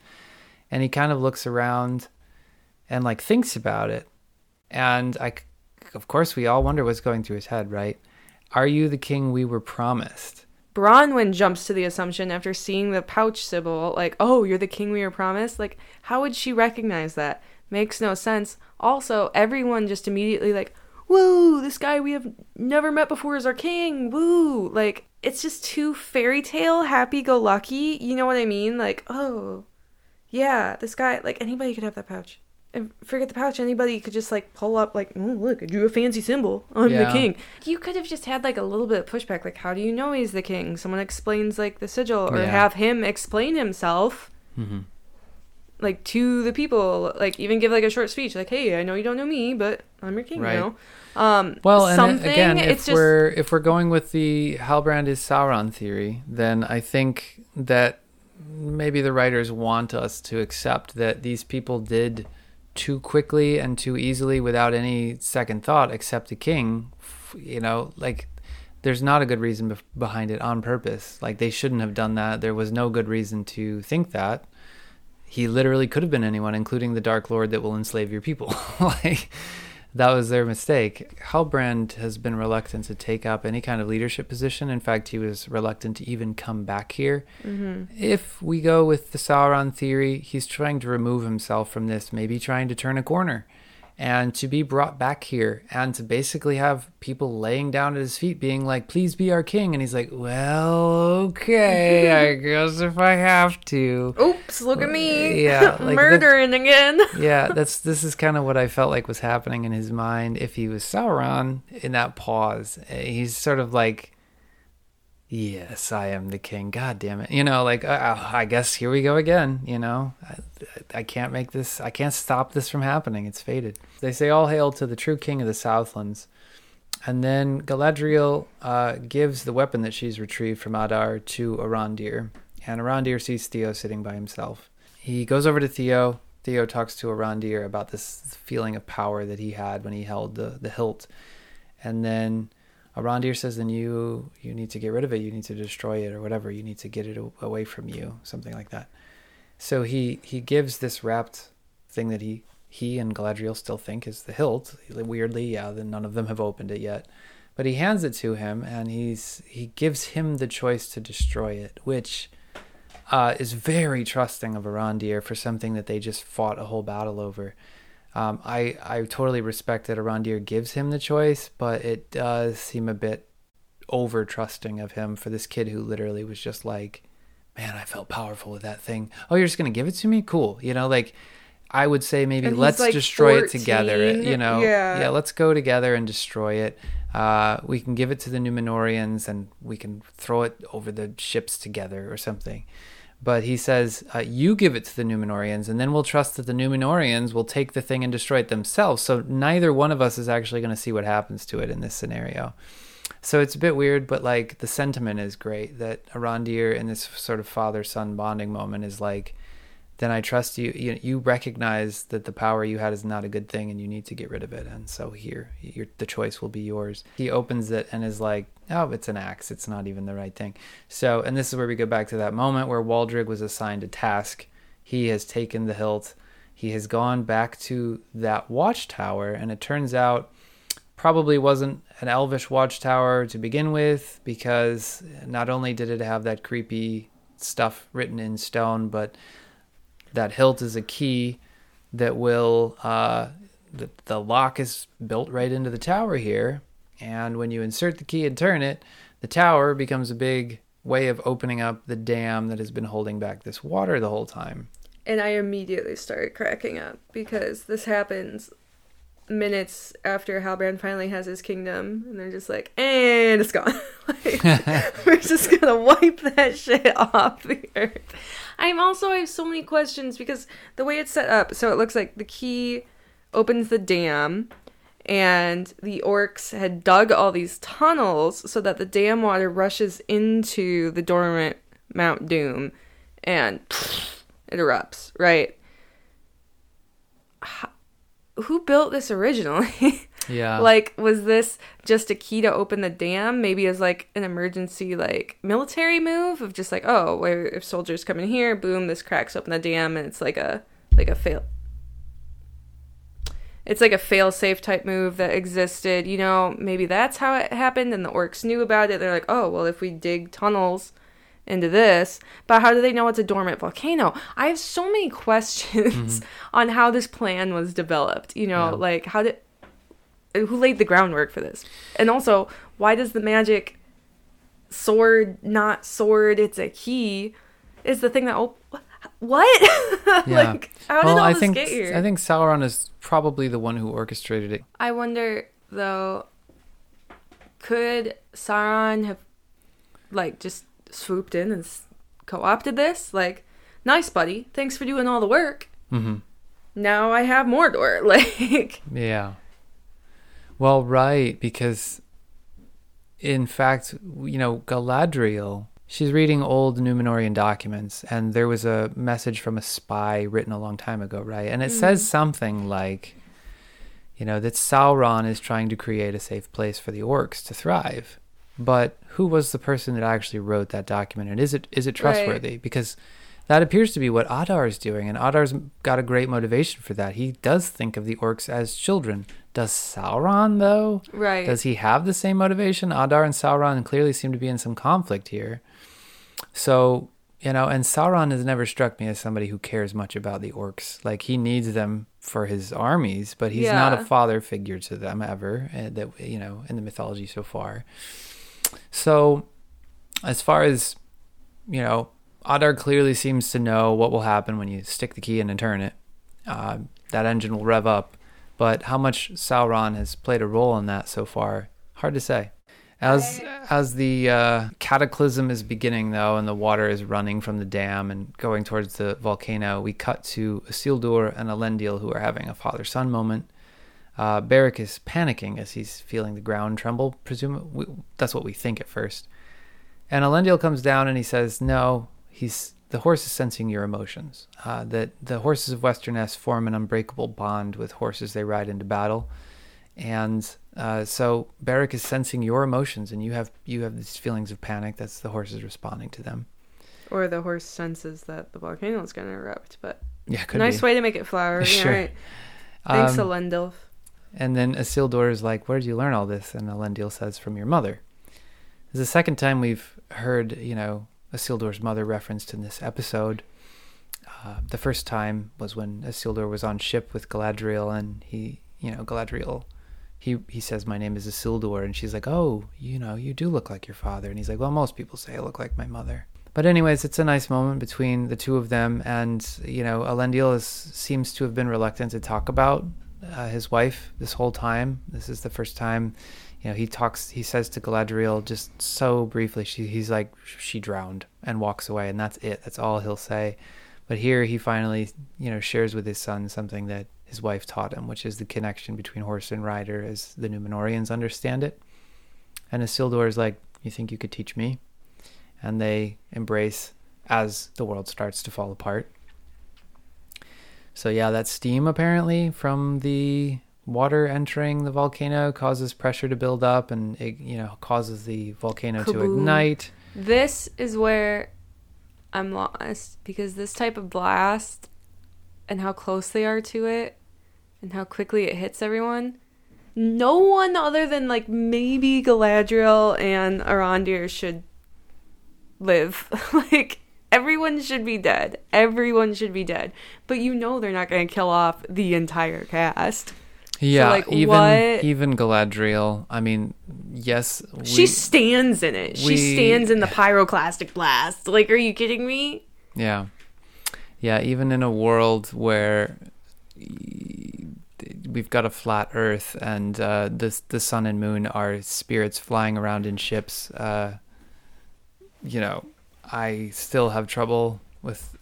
And he kind of looks around and like thinks about it. And I, of course, we all wonder what's going through his head, right? Are you the king we were promised? Bronwyn jumps to the assumption after seeing the pouch symbol, like, oh, you're the king we were promised? Like, how would she recognize that? Makes no sense. Also, everyone just immediately, like, woo, this guy we have never met before is our king, woo. Like, it's just too fairy tale, happy go lucky. You know what I mean? Like, oh, yeah, this guy, like, anybody could have that pouch forget the pouch. Anybody could just like pull up, like, oh, look, I drew a fancy symbol. I'm Yeah. the king. You could have just had like a little bit of pushback, like, how do you know he's the king? Someone explains like the sigil, or Yeah. have him explain himself, Mm-hmm. like to the people. Like even give like a short speech, like, hey, I know you don't know me, but I'm your king Right. now. Um, Well, and something. uh, again, it's if just we're if we're going with the Halbrand is Sauron theory, then I think that maybe the writers want us to accept that these people did too quickly and too easily, without any second thought, except the king. You know, like there's not a good reason bef- behind it on purpose. Like they shouldn't have done that. There was no good reason to think that. He literally could have been anyone, including the Dark Lord that will enslave your people. like that was their mistake. Halbrand has been reluctant to take up any kind of leadership position. In fact, he was reluctant to even come back here. Mm-hmm. If we go with the Sauron theory, he's trying to remove himself from this, maybe trying to turn a corner. And to be brought back here and to basically have people laying down at his feet being like, please be our king. And he's like, well, okay, I guess if I have to. Oops! Look at me. Yeah, like murdering again. yeah, that's this is kind of what I felt like was happening in his mind. If he was Sauron in that pause, eh, he's sort of like, "Yes, I am the king." God damn it, you know, like uh, I guess here we go again. You know, I, I can't make this. I can't stop this from happening. It's fated. They say, "All hail to the true king of the Southlands." And then Galadriel uh, gives the weapon that she's retrieved from Adar to Arondir, and Arondir sees Theo sitting by himself. He goes over to Theo. Theo talks to Arondir about this feeling of power that he had when he held the, the hilt. And then Arondir says, then you you need to get rid of it. You need to destroy it or whatever. You need to get it away from you, something like that. So he, he gives this wrapped thing that he, he and Galadriel still think is the hilt. Weirdly, yeah, then none of them have opened it yet. But he hands it to him and he's he gives him the choice to destroy it, which uh, is very trusting of Arondir for something that they just fought a whole battle over. Um, I I totally respect that Arondir gives him the choice, but it does seem a bit over trusting of him for this kid who literally was just like, "Man, I felt powerful with that thing. Oh, you're just gonna give it to me? Cool. You know, like." I would say maybe let's like, destroy it together. You know, Yeah. yeah, let's go together and destroy it. Uh, we can give it to the Numenorians and we can throw it over the ships together or something. But he says, uh, you give it to the Numenorians, and then we'll trust that the Numenorians will take the thing and destroy it themselves. So neither one of us is actually going to see what happens to it in this scenario. So it's a bit weird, but like the sentiment is great that Arondir in this sort of father son bonding moment is like, then I trust you. you. You recognize that the power you had is not a good thing, and you need to get rid of it. And so here, your, the choice will be yours. He opens it and is like, "Oh, it's an axe. It's not even the right thing." So, and this is where we go back to that moment where Waldreg was assigned a task. He has taken the hilt. He has gone back to that watchtower, and it turns out probably wasn't an elvish watchtower to begin with because not only did it have that creepy stuff written in stone, but that hilt is a key that will uh, the, the lock is built right into the tower here. And when you insert the key and turn it the tower becomes a big way of opening up the dam that has been holding back this water the whole time. And I immediately started cracking up because this happens minutes after Halbrand finally has his kingdom, and they're just like, and it's gone. we're just gonna wipe that shit off the earth. I'm also I have so many questions because the way it's set up, so it looks like the key opens the dam, and the orcs had dug all these tunnels so that the dam water rushes into the dormant Mount Doom and it erupts, right? Who built this originally? Yeah. like was this just a key to open the dam? Maybe as like an emergency like military move of just like oh where if soldiers come in here boom this cracks open the dam and it's like a like a fail it's like a fail safe type move that existed you know? Maybe that's how it happened and the orcs knew about it. They're like oh well if we dig tunnels into this but how do they know it's a dormant volcano? I have so many questions mm-hmm. on how this plan was developed you know? Yeah. like how did who laid the groundwork for this? And also, why does the magic sword not sword? It's a key. Is the thing that op- what? Yeah. like how did well, all I this think get here? I think Sauron is probably the one who orchestrated it. I wonder though, could Sauron have like just swooped in and co-opted this? Like, nice buddy, thanks for doing all the work. Mm-hmm. Now I have Mordor. Like, Yeah. Well, right, because in fact, you know, Galadriel, she's reading old Numenorian documents, and there was a message from a spy written a long time ago, right? And it says mm. something like, you know, that Sauron is trying to create a safe place for the orcs to thrive. But who was the person that actually wrote that document, and is it is it Right. trustworthy? Because that appears to be what Adar is doing, and Adar's got a great motivation for that. He does think of the orcs as children. Does Sauron though? right? Does he have the same motivation? Adar and Sauron clearly seem to be in some conflict here. So, you know, and Sauron has never struck me as somebody who cares much about the orcs. Like he needs them for his armies, but he's not a father figure to them ever, uh, that you know, in the mythology so far. So, as far as you know, Adar clearly seems to know what will happen when you stick the key in and turn it. Uh, that engine will rev up, but how much Sauron has played a role in that so far, hard to say. As as the uh, cataclysm is beginning, though, and the water is running from the dam and going towards the volcano, we cut to Isildur and Elendil, who are having a father-son moment. Uh, Berek is panicking as he's feeling the ground tremble. Presumably, that's what we think at first. And Elendil comes down and he says, "No, he's the horse is sensing your emotions. Uh, that the horses of Westernesse form an unbreakable bond with horses they ride into battle, and uh, so Berek is sensing your emotions, and you have you have these feelings of panic. That's the horses responding to them. Or the horse senses that the volcano is going to erupt, but Yeah, could nice be. way to make it flower. Sure. Right. Thanks, Um, Elendil. And then Isildur is like, "Where did you learn all this?" And Elendil says, "From your mother." This is the second time we've heard, you know, Isildur's mother referenced in this episode. Uh, the first time was when Isildur was on ship with Galadriel, and he, you know, Galadriel, he he says, "My name is Isildur," and she's like, "Oh, you know, you do look like your father." And he's like, "Well, most people say I look like my mother." But anyways, it's a nice moment between the two of them, and you know, Elendil is, seems to have been reluctant to talk about uh, his wife this whole time. This is the first time, you know, he talks. He says to Galadriel just so briefly. She he's like she drowned and walks away, and that's it. That's all he'll say. But here he finally, you know, shares with his son something that his wife taught him, which is the connection between horse and rider, as the Numenorians understand it. And Isildur is like, "You think you could teach me?" And they embrace as the world starts to fall apart. So yeah, that steam apparently from the water entering the volcano causes pressure to build up, and it you know causes the volcano to ignite. This is where I'm lost because this type of blast and how close they are to it and how quickly it hits everyone. No one other than like maybe Galadriel and Arondir should live. like everyone should be dead. Everyone should be dead. But you know they're not going to kill off the entire cast. Yeah, like, even what- even Galadriel. I mean, yes, we, she stands in it. we- she stands in the pyroclastic blast. Like are you kidding me? Yeah. Yeah, even in a world where we've got a flat earth and uh, the, the sun and moon are spirits flying around in ships, uh, you know, I still have trouble with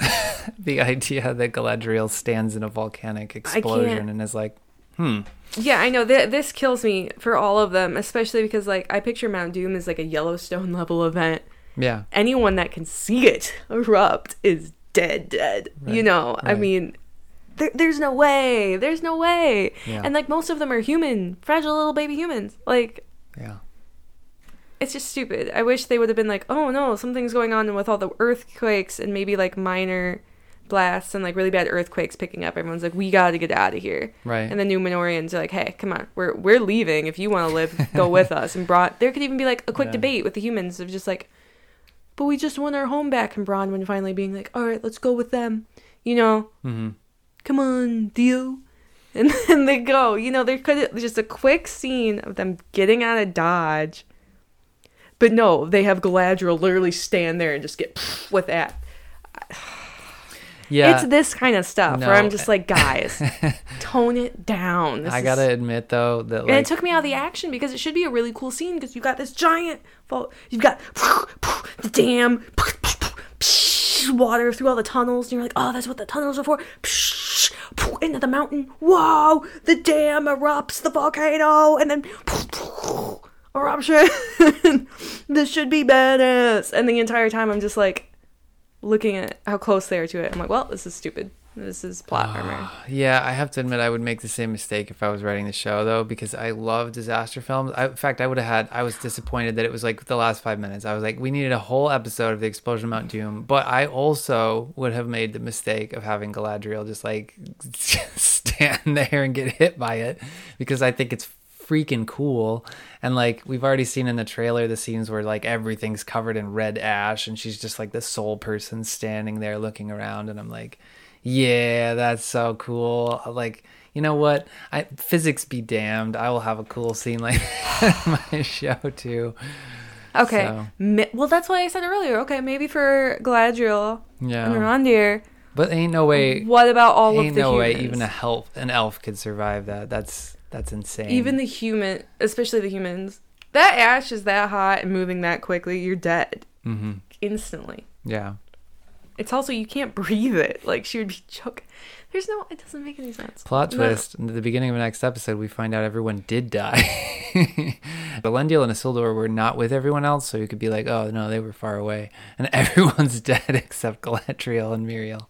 the idea that Galadriel stands in a volcanic explosion and is like, Hmm. Yeah, I know. Th- this kills me for all of them, especially because like I picture Mount Doom as like a Yellowstone level event. Yeah. Anyone that can see it erupt is dead, dead. You Right, know, I mean, there, there's no way. There's no way. Yeah. And like most of them are human, fragile little baby humans. Like Yeah. it's just stupid. I wish they would have been like, oh no, something's going on with all the earthquakes and maybe like minor blasts and like really bad earthquakes picking up. Everyone's like, we got to get out of here. Right. And the Numenoreans are like, hey, come on, we're we're leaving. If you want to live, go with us. And Braun, there could even be like a quick Yeah. debate with the humans of just like, but we just want our home back. And Bronwyn finally being like, all right, let's go with them. You know, hmm come on, deal. And then they go. You know, there could just a quick scene of them getting out of Dodge. But no, they have Galadriel literally stand there and just get with that. Yeah. It's this kind of stuff where I'm just like, guys, tone it down. This I is- gotta admit though that and it took me out of the action because it should be a really cool scene because you've got this giant, fall, you've got the dam, water through all the tunnels, and you're like, oh, that's what the tunnels are for. Into the mountain. Whoa! The dam erupts the volcano, and then eruption. this should be badass. And the entire time, I'm just like looking at how close they are to it. I'm like, well, this is stupid. This is plot ah, armor. Yeah, I have to admit I would make the same mistake if I was writing the show though, because I love disaster films. I, in fact, I would have had. I was disappointed that it was like the last five minutes. I was like, we needed a whole episode of the explosion of Mount Doom. But I also would have made the mistake of having Galadriel just like stand there and get hit by it, because I think it's freaking cool. And like we've already seen in the trailer the scenes where like everything's covered in red ash, and she's just like the sole person standing there looking around, and I'm like yeah, that's so cool. Like, you know what? I physics be damned. I will have a cool scene like that in my show too. Okay. So- Mi- well, that's why I said earlier. Okay, maybe for Galadriel and Yeah, Arondir. but ain't no way. What about all Ain't of the no way even a elf an elf could survive that. That's that's insane. Even the human, especially the humans. That ash is that hot and moving that quickly, you're dead mm-hmm. instantly. yeah. It's also you can't breathe it. Like she would be choking. There's no. It doesn't make any sense. Plot No. twist. In the beginning of the next episode, we find out everyone did die. Elendil and Isildur were not with everyone else, so you could be like, oh, no, they were far away. And everyone's dead except Galadriel and Miriel.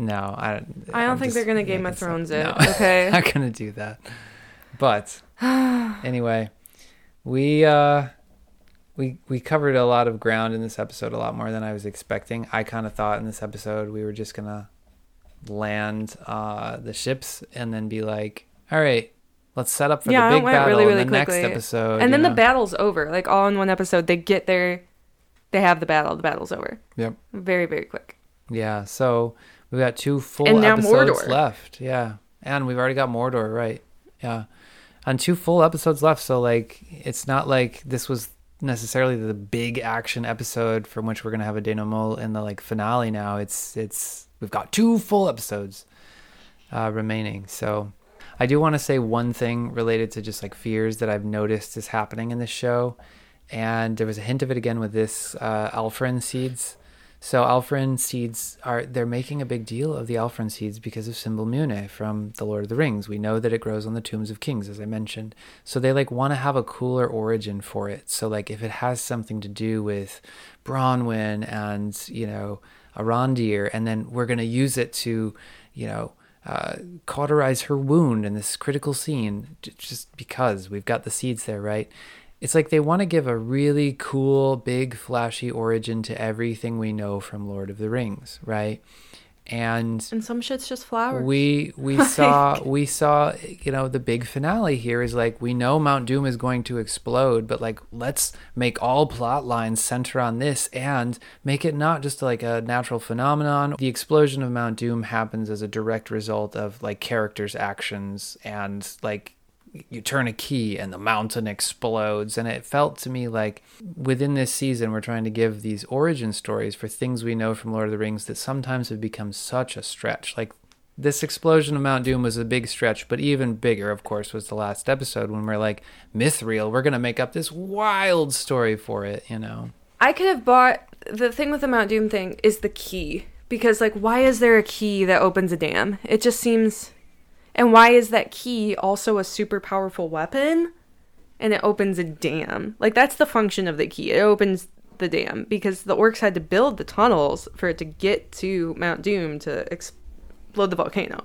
No, I don't. I don't I'm think they're gonna Game of Thrones it. No, Okay. not gonna do that. But anyway, we uh, we we covered a lot of ground in this episode, a lot more than I was expecting. I kind of thought in this episode we were just gonna land uh, the ships and then be like, all right, let's set up for Yeah, the big battle really, really in the next episode. and then the battle's over. Like all in one episode, they get there. They have the battle. The battle's over. Yep. Very very quick. Yeah, so we've got two full And now episodes Mordor. left. Yeah. And we've already got Mordor, right. Yeah. And two full episodes left, so like it's not like this was necessarily the big action episode from which we're gonna have a denouement in the like finale now. It's it's we've got two full episodes uh remaining. So I do want to say one thing related to just like fears that I've noticed is happening in this show. And there was a hint of it again with this uh Alfirin seeds. So Alfirin seeds are they're making a big deal of the Alfirin seeds because of Simbelmyne from The Lord of the Rings. We know that it grows on the tombs of kings, as I mentioned. So they like want to have a cooler origin for it. So like if it has something to do with Bronwyn and you know Arondir, and then we're gonna use it to, you know, uh, cauterize her wound in this critical scene, just because we've got the seeds there, right? It's like they want to give a really cool, big, flashy origin to everything we know from Lord of the Rings, right? And And some shit's just flowers. we we Like- saw we saw you know the big finale here is like we know Mount Doom is going to explode, but like let's make all plot lines center on this and make it not just like a natural phenomenon. The explosion of Mount Doom happens as a direct result of like characters' actions and like you turn a key and the mountain explodes. And it felt to me like within this season we're trying to give these origin stories for things we know from lord of the rings that sometimes have become such a stretch. Like this explosion of mount doom was a big stretch but even bigger of course was the last episode when we're like mithril we're going to make up this wild story for it you know? I could have bought the thing with the Mount Doom thing is the key because like why is there a key that opens a dam? It just seems And why is that key also a super powerful weapon? And it opens a dam. Like that's the function of the key. It opens the dam because the orcs had to build the tunnels for it to get to Mount Doom to explode the volcano.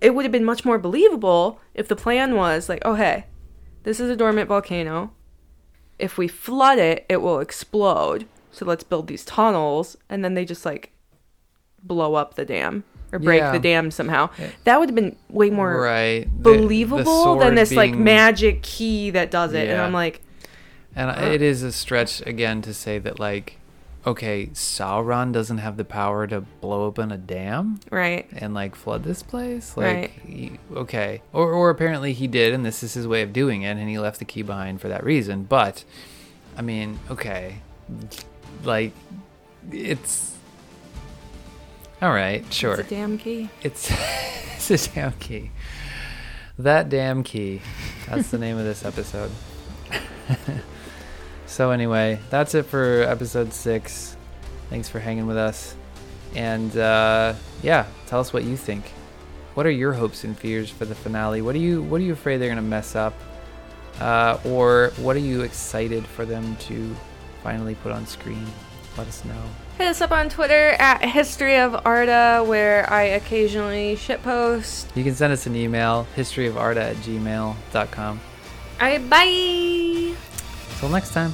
It would have been much more believable if the plan was like, oh hey, this is a dormant volcano. If we flood it, it will explode. So let's build these tunnels and then they just like blow up the dam or break Yeah. the dam somehow. Yeah. That would have been way more right The- the believable than this like magic key that does it. And I'm like, And Huh? it is a stretch again to say that like, okay, Sauron doesn't have the power to blow open a dam right. and like flood this place. Like, Right. he- okay, or or apparently he did, and this is his way of doing it, and he left the key behind for that reason. But, I mean, okay, like, it's all right, sure. It's a damn key. It's it's a damn key. That damn key. That's the name of this episode. so anyway, that's it for episode six. Thanks for hanging with us. And uh, yeah, tell us what you think. What are your hopes and fears for the finale? What are you What are you afraid they're gonna mess up? Uh, or what are you excited for them to finally put on screen? Let us know. Hit us up on Twitter at History of Arda, where I occasionally shitpost. You can send us an email, historyofarda at gmail.com. Alright, bye! Until next time.